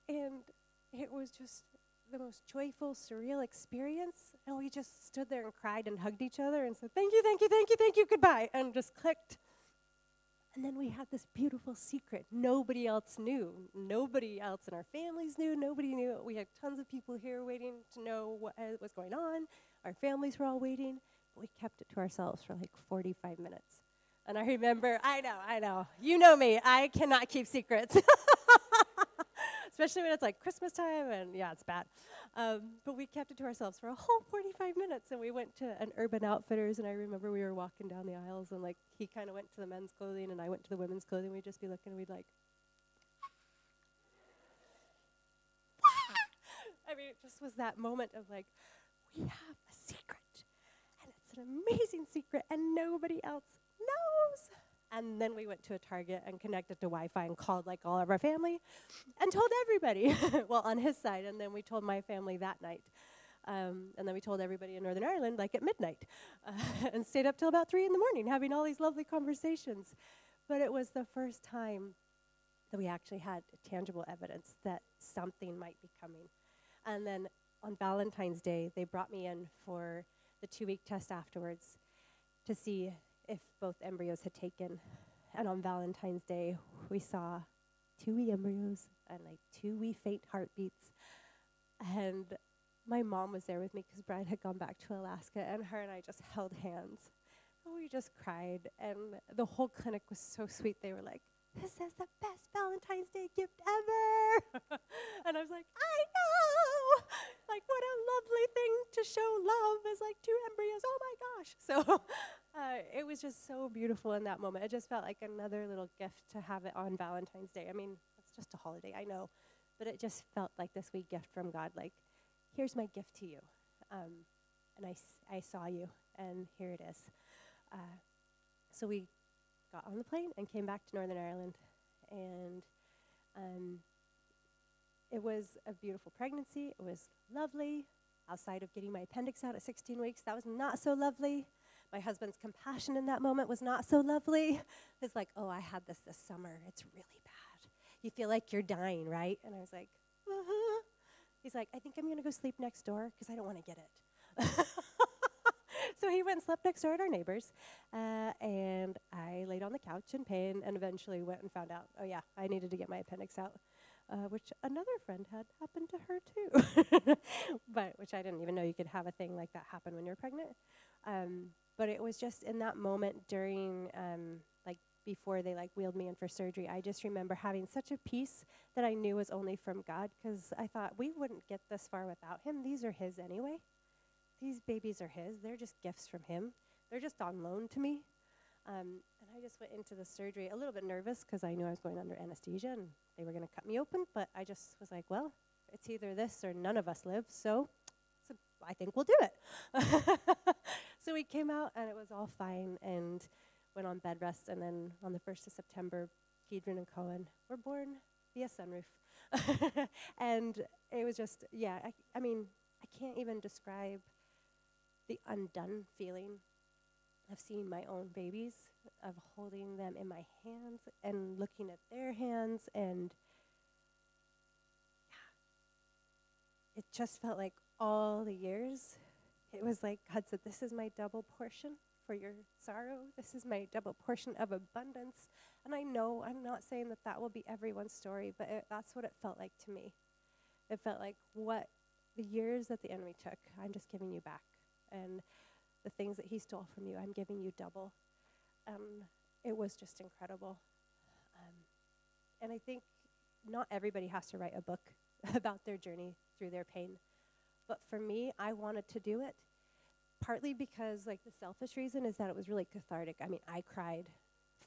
And it was just the most joyful, surreal experience. And we just stood there and cried and hugged each other and said, Thank you, thank you, thank you, thank you, goodbye. And just clicked. And then we had this beautiful secret. Nobody else knew. Nobody else in our families knew. Nobody knew. We had tons of people here waiting to know what uh, was going on. Our families were all waiting. We kept it to ourselves for like 45 minutes. And I remember, I know, I know. You know me. I cannot keep secrets. Especially when it's like Christmas time, and yeah, it's bad. Um, but we kept it to ourselves for a whole 45 minutes, and we went to an Urban Outfitters, and I remember we were walking down the aisles, and like he kind of went to the men's clothing, and I went to the women's clothing. We'd just be looking, and we'd like, I mean, it just was that moment of like, we have a secret, and it's an amazing secret, and nobody else knows. And then we went to a Target and connected to Wi Fi and called like all of our family and told everybody. well, on his side. And then we told my family that night. Um, and then we told everybody in Northern Ireland like at midnight uh, and stayed up till about three in the morning having all these lovely conversations. But it was the first time that we actually had tangible evidence that something might be coming. And then on Valentine's Day, they brought me in for the two week test afterwards to see if both embryos had taken. And on Valentine's Day, we saw two wee embryos and like two wee faint heartbeats. And my mom was there with me because Brian had gone back to Alaska, and her and I just held hands. And we just cried. And the whole clinic was so sweet. They were like, This is the best Valentine's Day gift ever. and I was like, I know. Like, what a lovely thing to show love is like two embryos. Oh my gosh. So uh, it was just so beautiful in that moment. It just felt like another little gift to have it on Valentine's Day. I mean, it's just a holiday, I know. But it just felt like this sweet gift from God. Like, here's my gift to you. Um, and I saw you, and here it is. Uh, so we got on the plane and came back to Northern Ireland. And um, it was a beautiful pregnancy. It was lovely. Outside of getting my appendix out at 16 weeks, that was not so lovely. My husband's compassion in that moment was not so lovely. It's like, oh, I had this this summer. It's really bad. You feel like you're dying, right? And I was like, uh-huh. He's like, I think I'm going to go sleep next door because I don't want to get it. so he went and slept next door at our neighbors. Uh, and I laid on the couch in pain and eventually went and found out, oh, yeah, I needed to get my appendix out. Uh, which another friend had happened to her too, but which I didn't even know you could have a thing like that happen when you're pregnant. Um, but it was just in that moment during, um, like before they like wheeled me in for surgery, I just remember having such a peace that I knew was only from God because I thought we wouldn't get this far without Him. These are His anyway. These babies are His. They're just gifts from Him. They're just on loan to me. Um, and I just went into the surgery a little bit nervous because I knew I was going under anesthesia and they were going to cut me open. But I just was like, well, it's either this or none of us live. So, so I think we'll do it. so we came out and it was all fine and went on bed rest. And then on the 1st of September, Kedron and Cohen were born via sunroof. and it was just, yeah, I, I mean, I can't even describe the undone feeling of seeing my own babies, of holding them in my hands and looking at their hands and yeah, it just felt like all the years it was like God said, This is my double portion for your sorrow. This is my double portion of abundance. And I know I'm not saying that that will be everyone's story, but it, that's what it felt like to me. It felt like what the years that the enemy took, I'm just giving you back. And the things that he stole from you, I'm giving you double. Um, it was just incredible. Um, and I think not everybody has to write a book about their journey through their pain. But for me, I wanted to do it partly because, like, the selfish reason is that it was really cathartic. I mean, I cried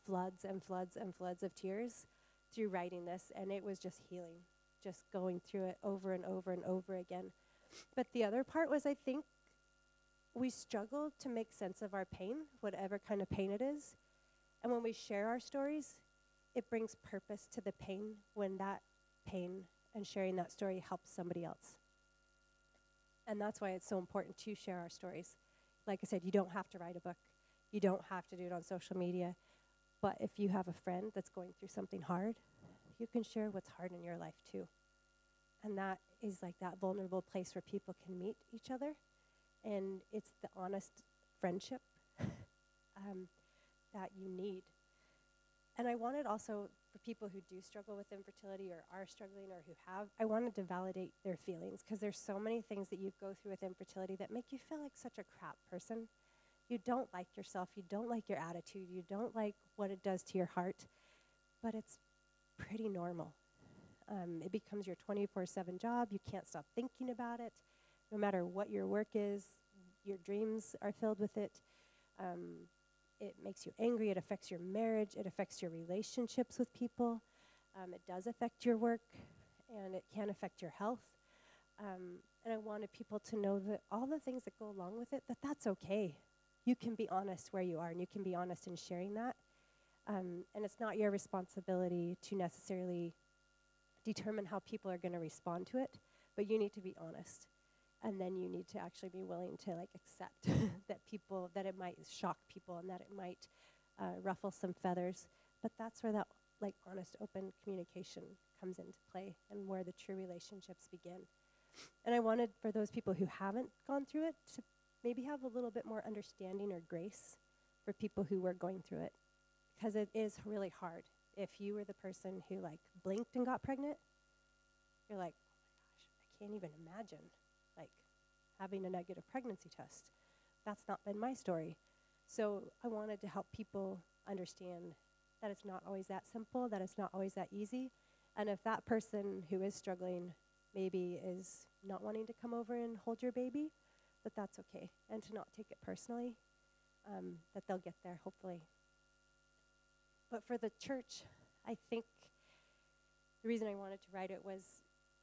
floods and floods and floods of tears through writing this, and it was just healing, just going through it over and over and over again. But the other part was, I think, we struggle to make sense of our pain, whatever kind of pain it is. And when we share our stories, it brings purpose to the pain when that pain and sharing that story helps somebody else. And that's why it's so important to share our stories. Like I said, you don't have to write a book, you don't have to do it on social media. But if you have a friend that's going through something hard, you can share what's hard in your life too. And that is like that vulnerable place where people can meet each other. And it's the honest friendship um, that you need. And I wanted also for people who do struggle with infertility or are struggling or who have, I wanted to validate their feelings because there's so many things that you go through with infertility that make you feel like such a crap person. You don't like yourself, you don't like your attitude, you don't like what it does to your heart, but it's pretty normal. Um, it becomes your 24 7 job. You can't stop thinking about it. No matter what your work is, your dreams are filled with it. Um, it makes you angry, it affects your marriage, it affects your relationships with people, um, it does affect your work, and it can affect your health. Um, and I wanted people to know that all the things that go along with it, that that's okay. You can be honest where you are, and you can be honest in sharing that. Um, and it's not your responsibility to necessarily determine how people are going to respond to it, but you need to be honest and then you need to actually be willing to like accept that people that it might shock people and that it might uh, ruffle some feathers. But that's where that like honest open communication comes into play and where the true relationships begin. And i wanted for those people who haven't gone through it to maybe have a little bit more understanding or grace for people who were going through it. Because it is really hard. If you were the person who like blinked and got pregnant you're like oh my gosh i can't even imagine having a negative pregnancy test. That's not been my story. So I wanted to help people understand that it's not always that simple, that it's not always that easy. And if that person who is struggling maybe is not wanting to come over and hold your baby, that that's okay. And to not take it personally, um, that they'll get there, hopefully. But for the church, I think the reason I wanted to write it was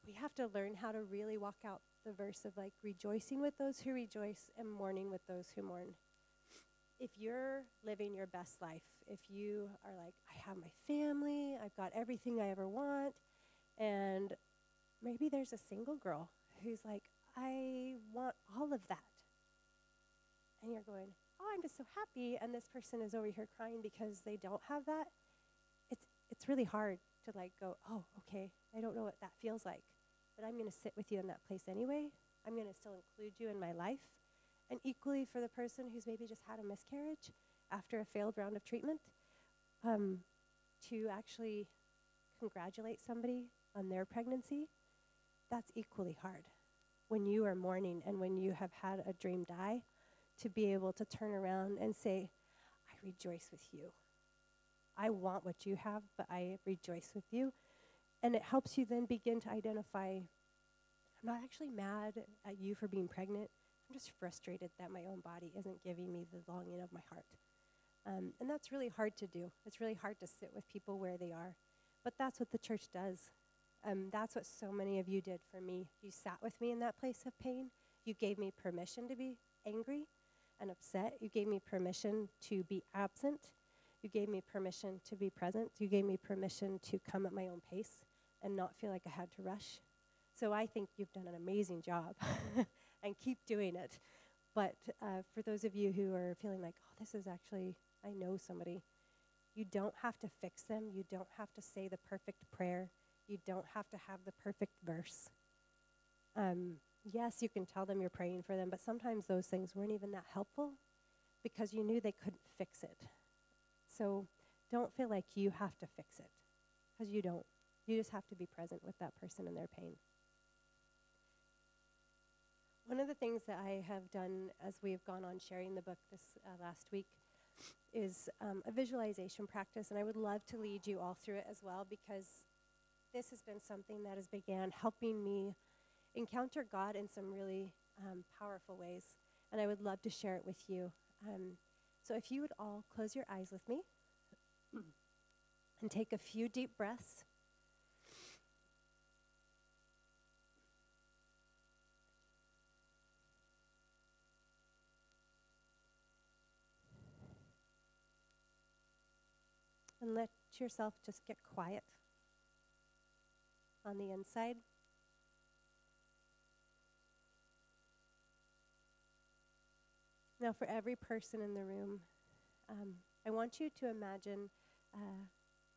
we have to learn how to really walk out the verse of like rejoicing with those who rejoice and mourning with those who mourn. If you're living your best life, if you are like, I have my family, I've got everything I ever want, and maybe there's a single girl who's like, I want all of that. And you're going, Oh, I'm just so happy, and this person is over here crying because they don't have that. It's it's really hard to like go, Oh, okay, I don't know what that feels like but I'm going to sit with you in that place anyway. I'm going to still include you in my life. And equally for the person who's maybe just had a miscarriage after a failed round of treatment, um, to actually congratulate somebody on their pregnancy, that's equally hard. When you are mourning and when you have had a dream die, to be able to turn around and say, I rejoice with you. I want what you have, but I rejoice with you. And it helps you then begin to identify I'm not actually mad at you for being pregnant. I'm just frustrated that my own body isn't giving me the longing of my heart. Um, and that's really hard to do. It's really hard to sit with people where they are. But that's what the church does. Um, that's what so many of you did for me. You sat with me in that place of pain. You gave me permission to be angry and upset. You gave me permission to be absent. You gave me permission to be present. You gave me permission to come at my own pace and not feel like I had to rush. So I think you've done an amazing job and keep doing it. But uh, for those of you who are feeling like, oh, this is actually, I know somebody, you don't have to fix them. You don't have to say the perfect prayer. You don't have to have the perfect verse. Um, yes, you can tell them you're praying for them, but sometimes those things weren't even that helpful because you knew they couldn't fix it. So don't feel like you have to fix it because you don't. You just have to be present with that person and their pain. One of the things that I have done as we have gone on sharing the book this uh, last week is um, a visualization practice, and I would love to lead you all through it as well because this has been something that has began helping me encounter God in some really um, powerful ways, and I would love to share it with you. Um, so, if you would all close your eyes with me and take a few deep breaths. And let yourself just get quiet on the inside. Now, for every person in the room, um, I want you to imagine uh,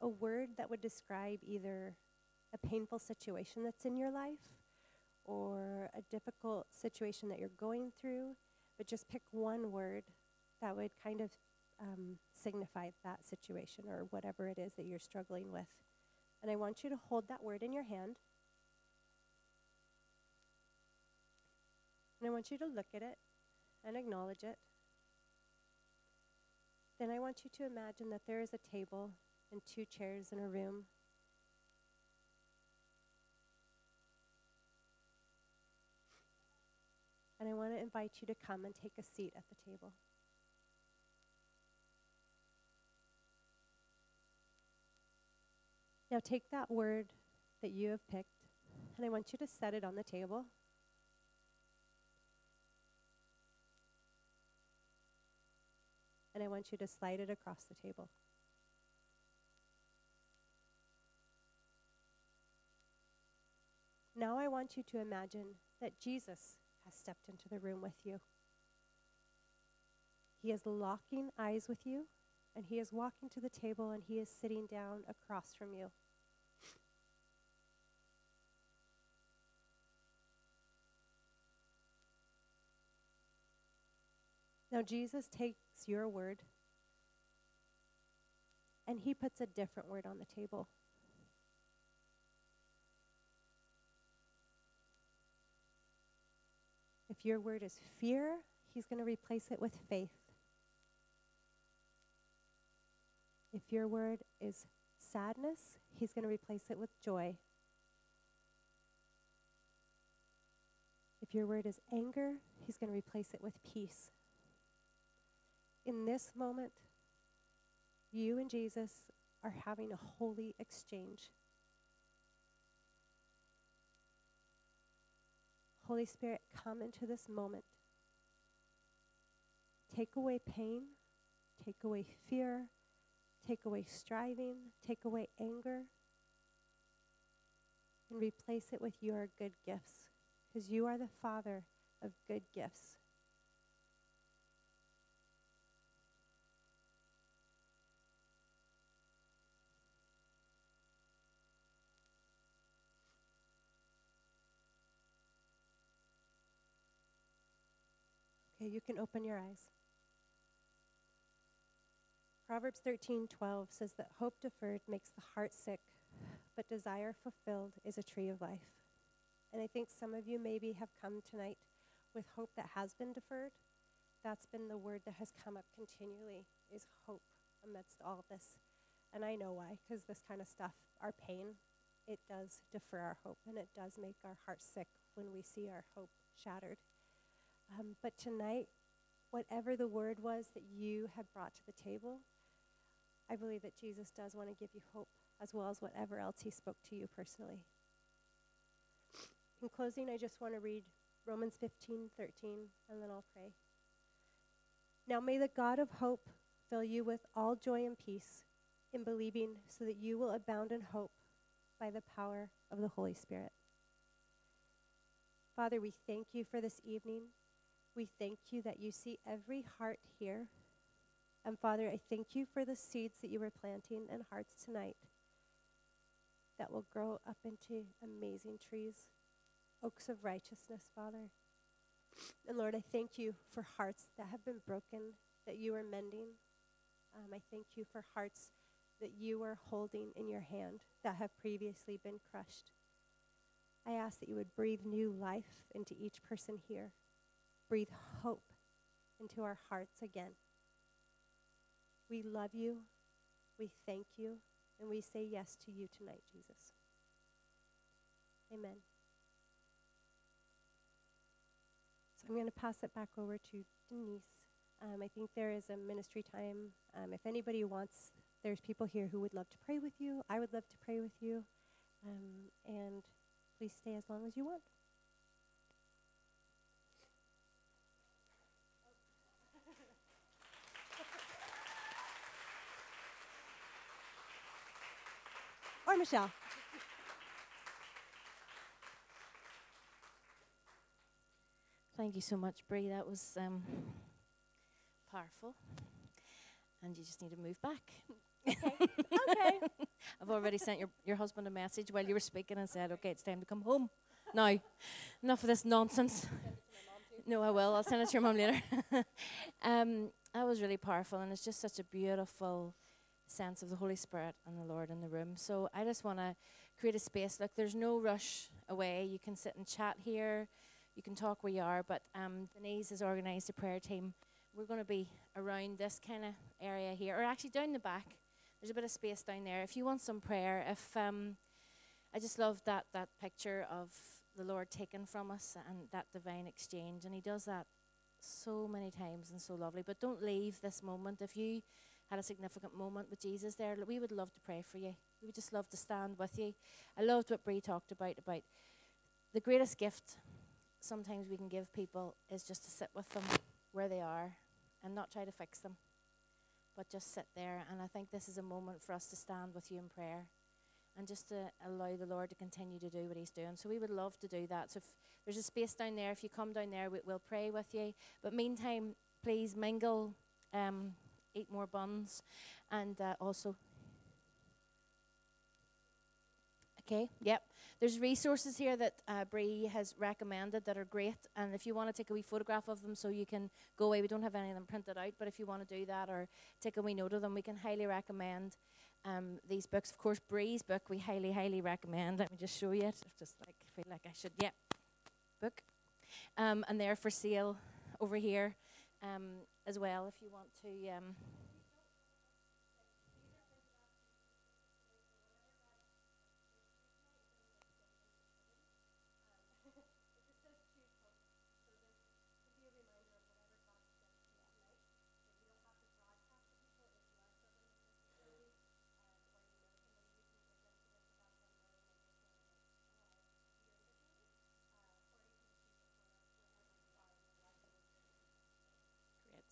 a word that would describe either a painful situation that's in your life or a difficult situation that you're going through, but just pick one word that would kind of um, signify that situation or whatever it is that you're struggling with. And I want you to hold that word in your hand. And I want you to look at it and acknowledge it. Then I want you to imagine that there is a table and two chairs in a room. And I want to invite you to come and take a seat at the table. Now take that word that you have picked, and I want you to set it on the table. And I want you to slide it across the table. Now I want you to imagine that Jesus has stepped into the room with you. He is locking eyes with you and he is walking to the table and he is sitting down across from you. Now, Jesus takes your word and he puts a different word on the table. If your word is fear, he's going to replace it with faith. If your word is sadness, he's going to replace it with joy. If your word is anger, he's going to replace it with peace. In this moment, you and Jesus are having a holy exchange. Holy Spirit, come into this moment. Take away pain, take away fear, Take away striving, take away anger, and replace it with your good gifts, because you are the Father of good gifts. Okay, you can open your eyes. Proverbs 13:12 says that hope deferred makes the heart sick, but desire fulfilled is a tree of life. And I think some of you maybe have come tonight with hope that has been deferred. That's been the word that has come up continually is hope amidst all this. And I know why, because this kind of stuff, our pain, it does defer our hope and it does make our heart sick when we see our hope shattered. Um, but tonight, whatever the word was that you have brought to the table, I believe that Jesus does want to give you hope as well as whatever else he spoke to you personally. In closing, I just want to read Romans 15, 13, and then I'll pray. Now may the God of hope fill you with all joy and peace in believing so that you will abound in hope by the power of the Holy Spirit. Father, we thank you for this evening. We thank you that you see every heart here and Father, I thank you for the seeds that you were planting in hearts tonight that will grow up into amazing trees. oaks of righteousness, Father. And Lord, I thank you for hearts that have been broken, that you are mending. Um, I thank you for hearts that you are holding in your hand that have previously been crushed. I ask that you would breathe new life into each person here, breathe hope into our hearts again. We love you, we thank you, and we say yes to you tonight, Jesus. Amen. So I'm going to pass it back over to Denise. Um, I think there is a ministry time. Um, if anybody wants, there's people here who would love to pray with you. I would love to pray with you. Um, and please stay as long as you want. Or Michelle. Thank you so much, Brie. That was um, powerful. And you just need to move back. okay. okay. I've already sent your, your husband a message while you were speaking and said, okay, it's time to come home. Now, enough of this nonsense. No, I will. I'll send it to your mum later. um, that was really powerful, and it's just such a beautiful sense of the Holy Spirit and the Lord in the room. So I just want to create a space. Look, there's no rush away. You can sit and chat here. You can talk where you are. But um, Denise has organised a prayer team. We're going to be around this kind of area here, or actually down the back. There's a bit of space down there. If you want some prayer, if um, I just love that that picture of the Lord taken from us and that divine exchange, and He does that so many times and so lovely. But don't leave this moment if you had a significant moment with Jesus there. We would love to pray for you. We would just love to stand with you. I loved what Brie talked about about the greatest gift sometimes we can give people is just to sit with them where they are and not try to fix them, but just sit there. And I think this is a moment for us to stand with you in prayer and just to allow the Lord to continue to do what He's doing. So we would love to do that. So if there's a space down there, if you come down there, we, will pray with you. But meantime, please mingle, um, eat more buns, and uh, also. Okay, yep. There's resources here that uh, Brie has recommended that are great, and if you want to take a wee photograph of them so you can go away, we don't have any of them printed out, but if you want to do that or take a wee note of them, we can highly recommend um, these books. Of course, Brie's book we highly, highly recommend. Let me just show you it. Just like feel like I should. Yeah, book, um, and they're for sale over here um, as well. If you want to. Um,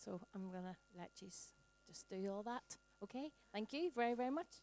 So I'm going to let you just do all that. Okay? Thank you very, very much.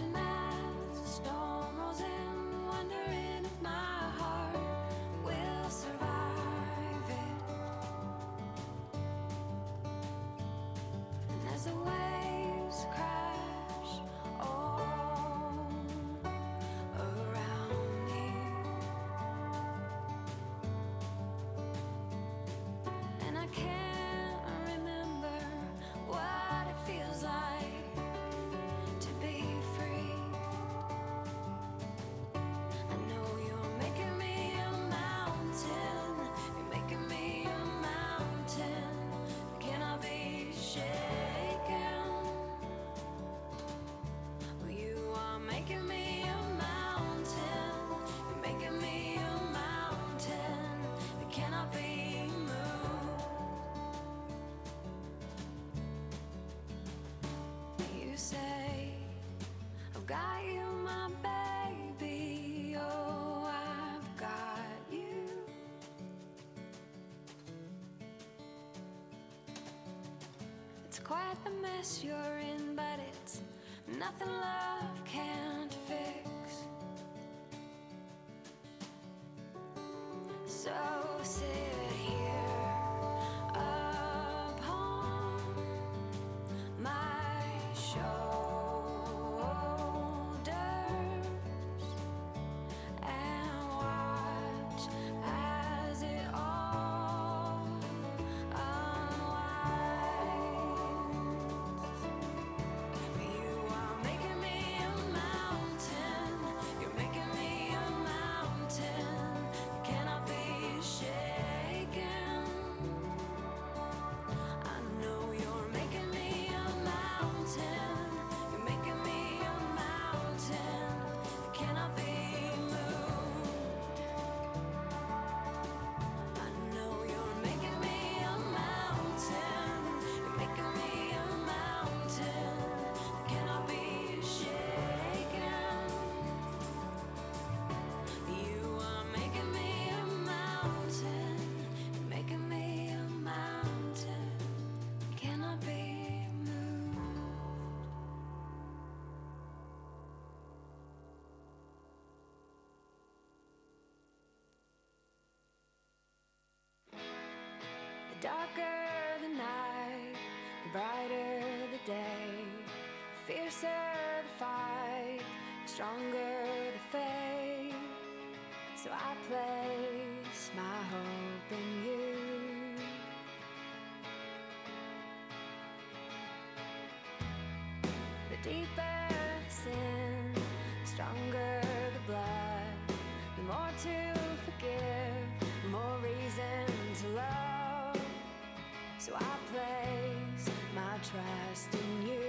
watching as the storm rolls in, wondering if my heart will survive it. the mess you're in, but it's nothing love can. Darker the night, the brighter the day, the fiercer the fight, the stronger the faith. So I place my hope in you. The deeper the sin, the stronger the blood, the more to So I place my trust in you.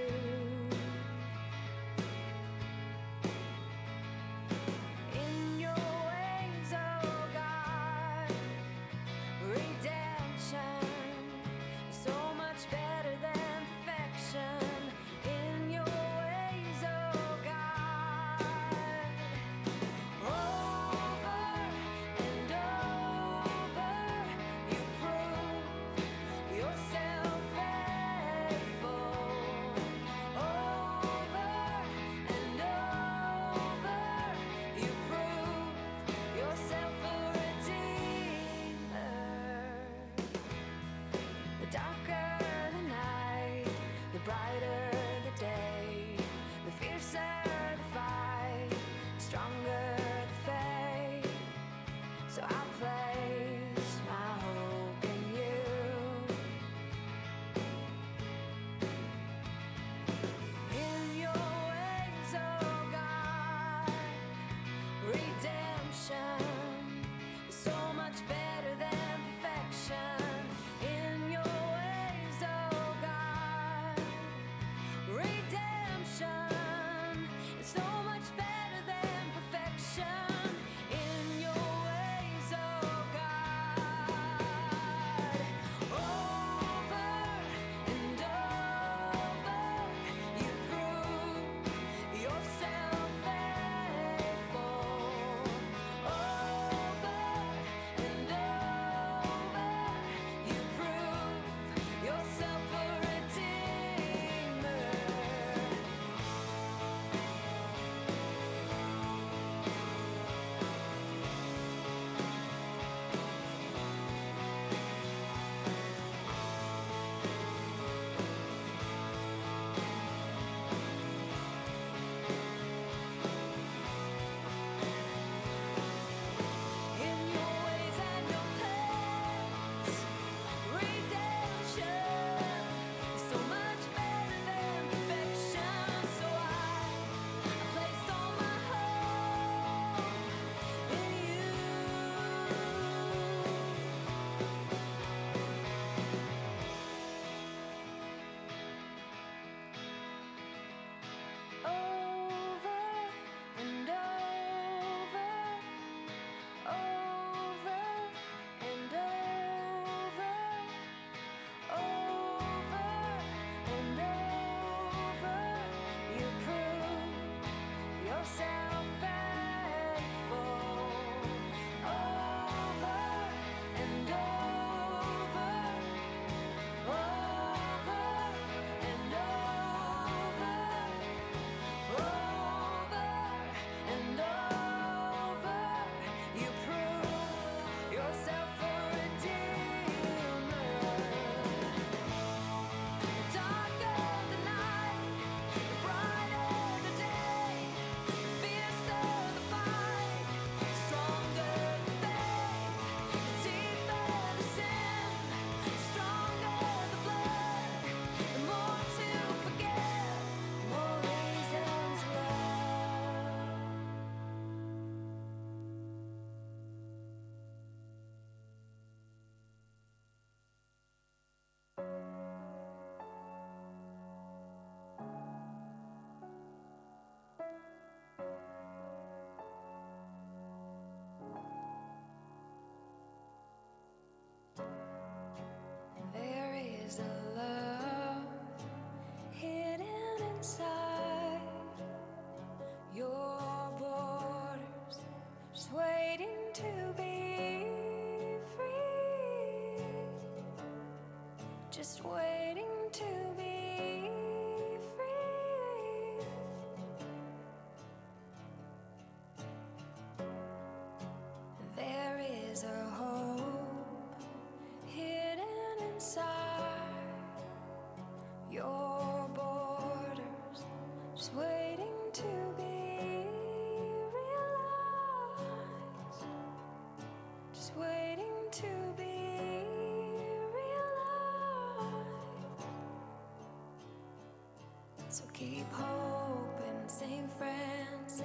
just wait. So keep hoping, St. Francis,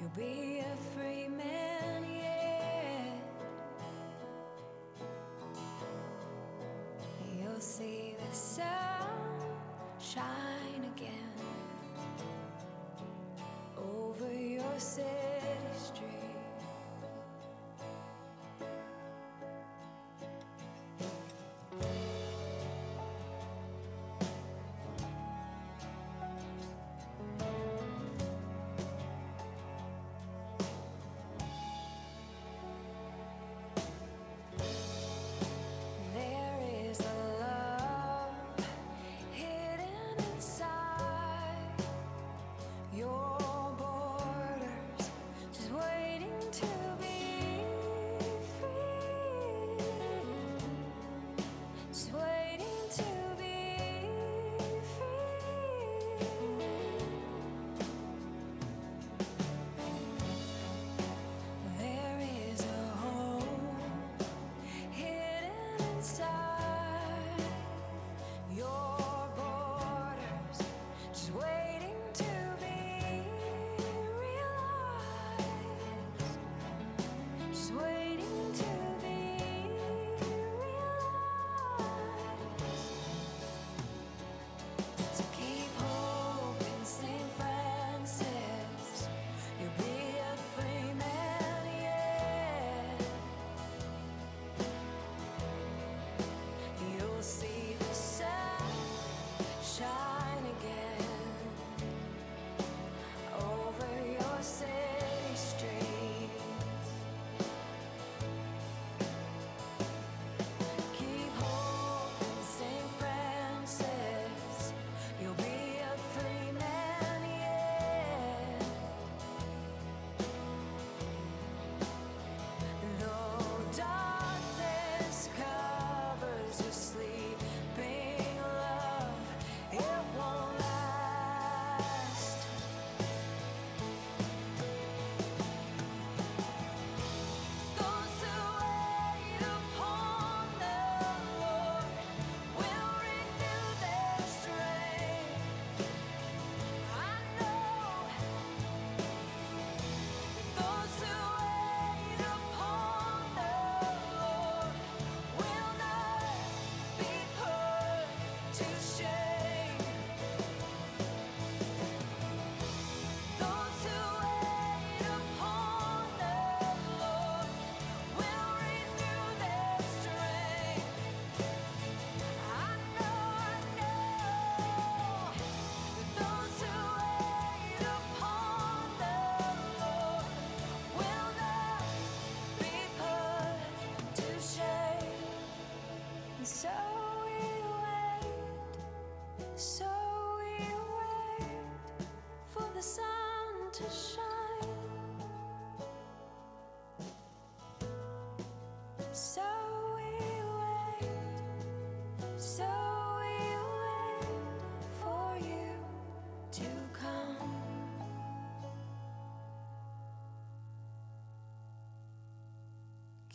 you'll be a free man yeah. You'll see the sun shine.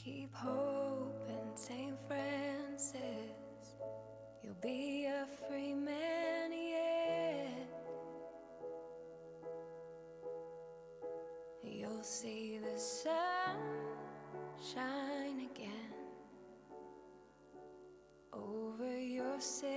Keep hoping, St. Francis, you'll be a free man yet. You'll see the sun shine again over your city.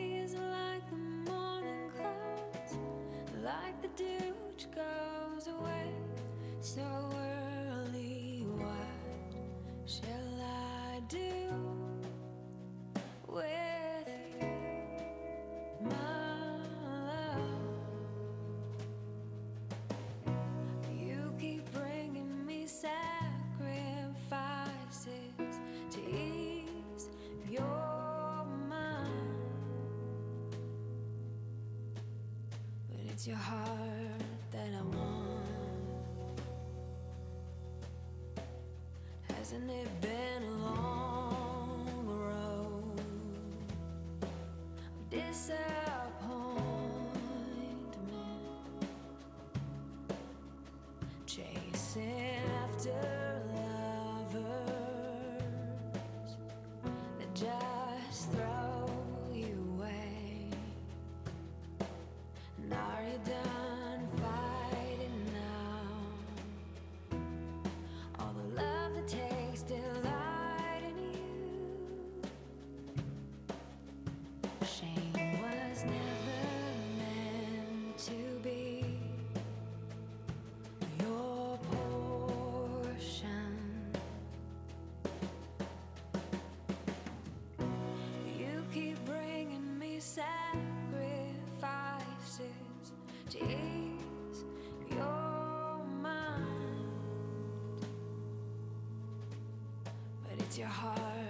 so early. What shall I do with you, my love? You keep bringing me sacrifices to ease your mind, but it's your heart. sacrifices to ease your mind, but it's your heart.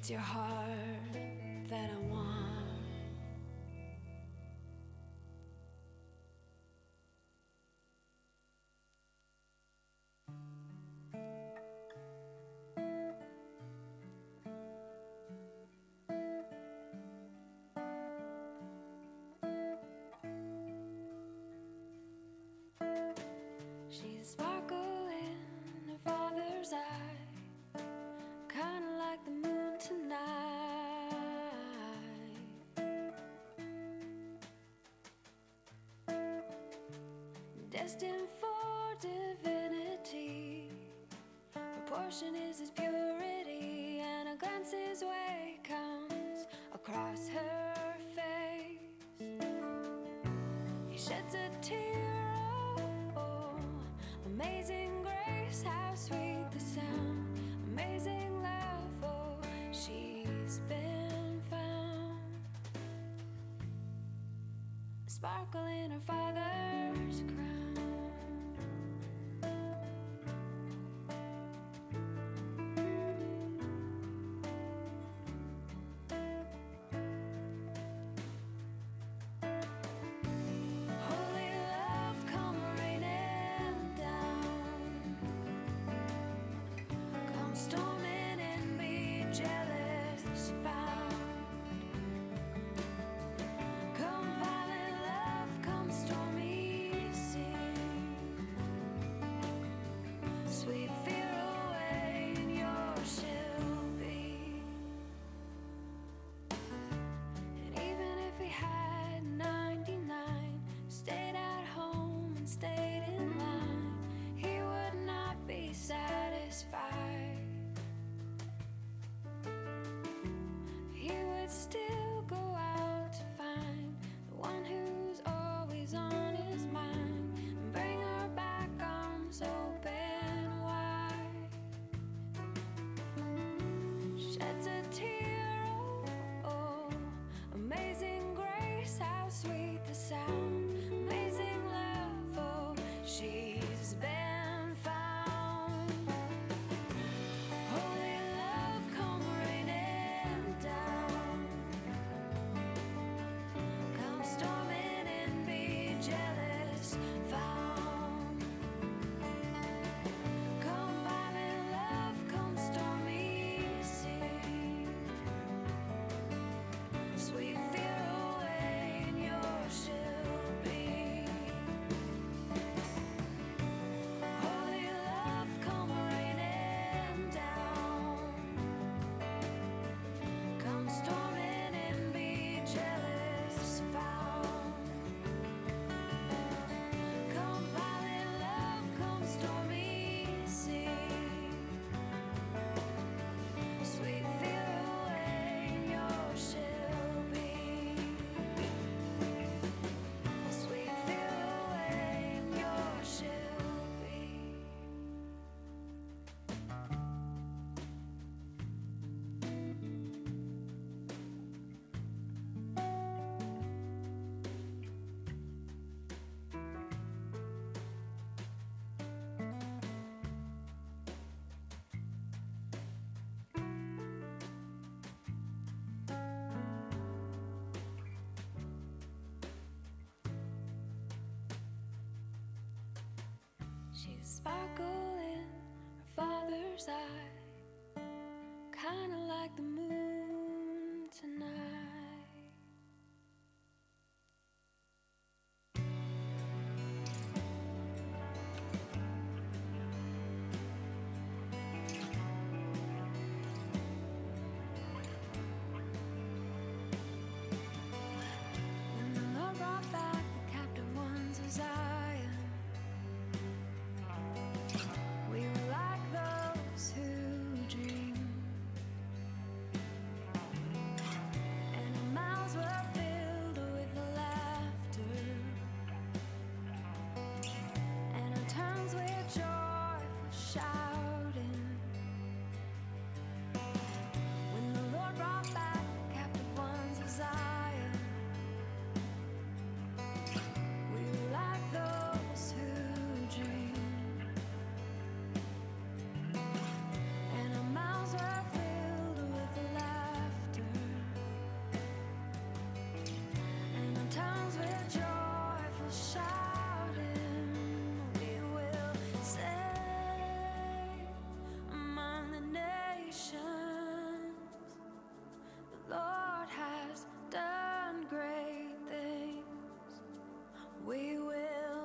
it's your heart that I want. destined for divinity. proportion is as pure. sparkle in her father's crown. Sparkle in her father's eye, kinda like the moon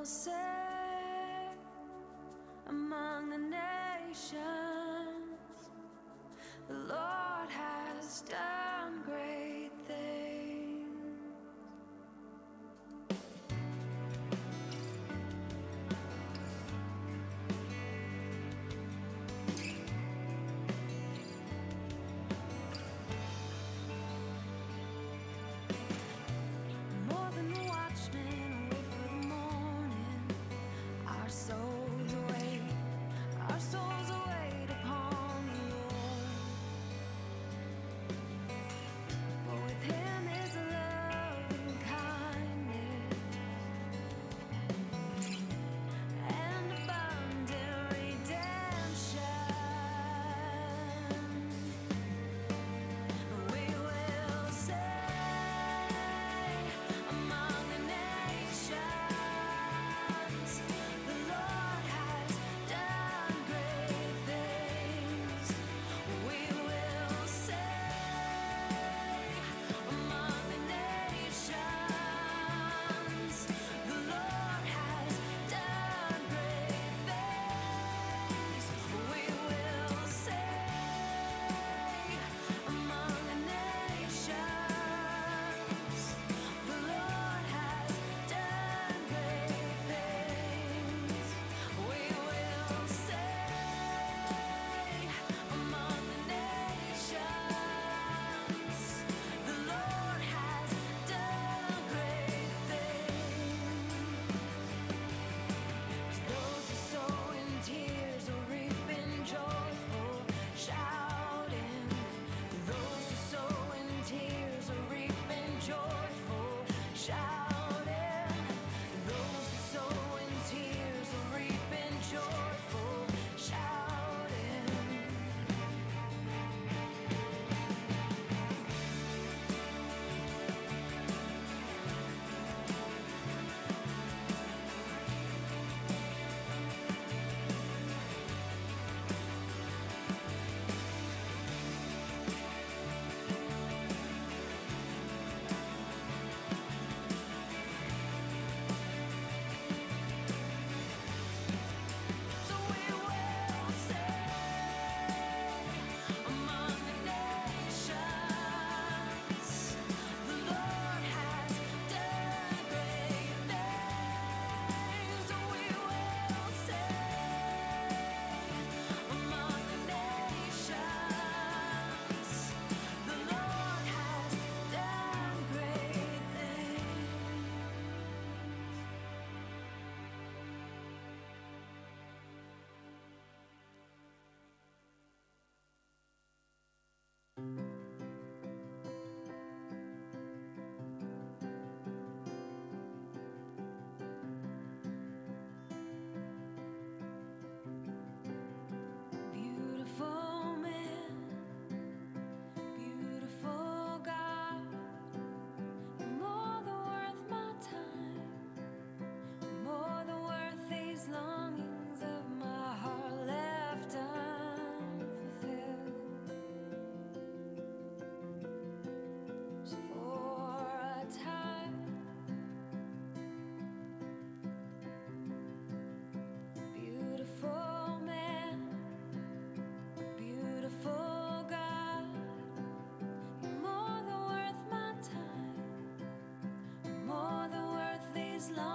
say as long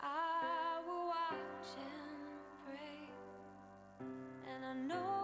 I will watch and pray, and I know.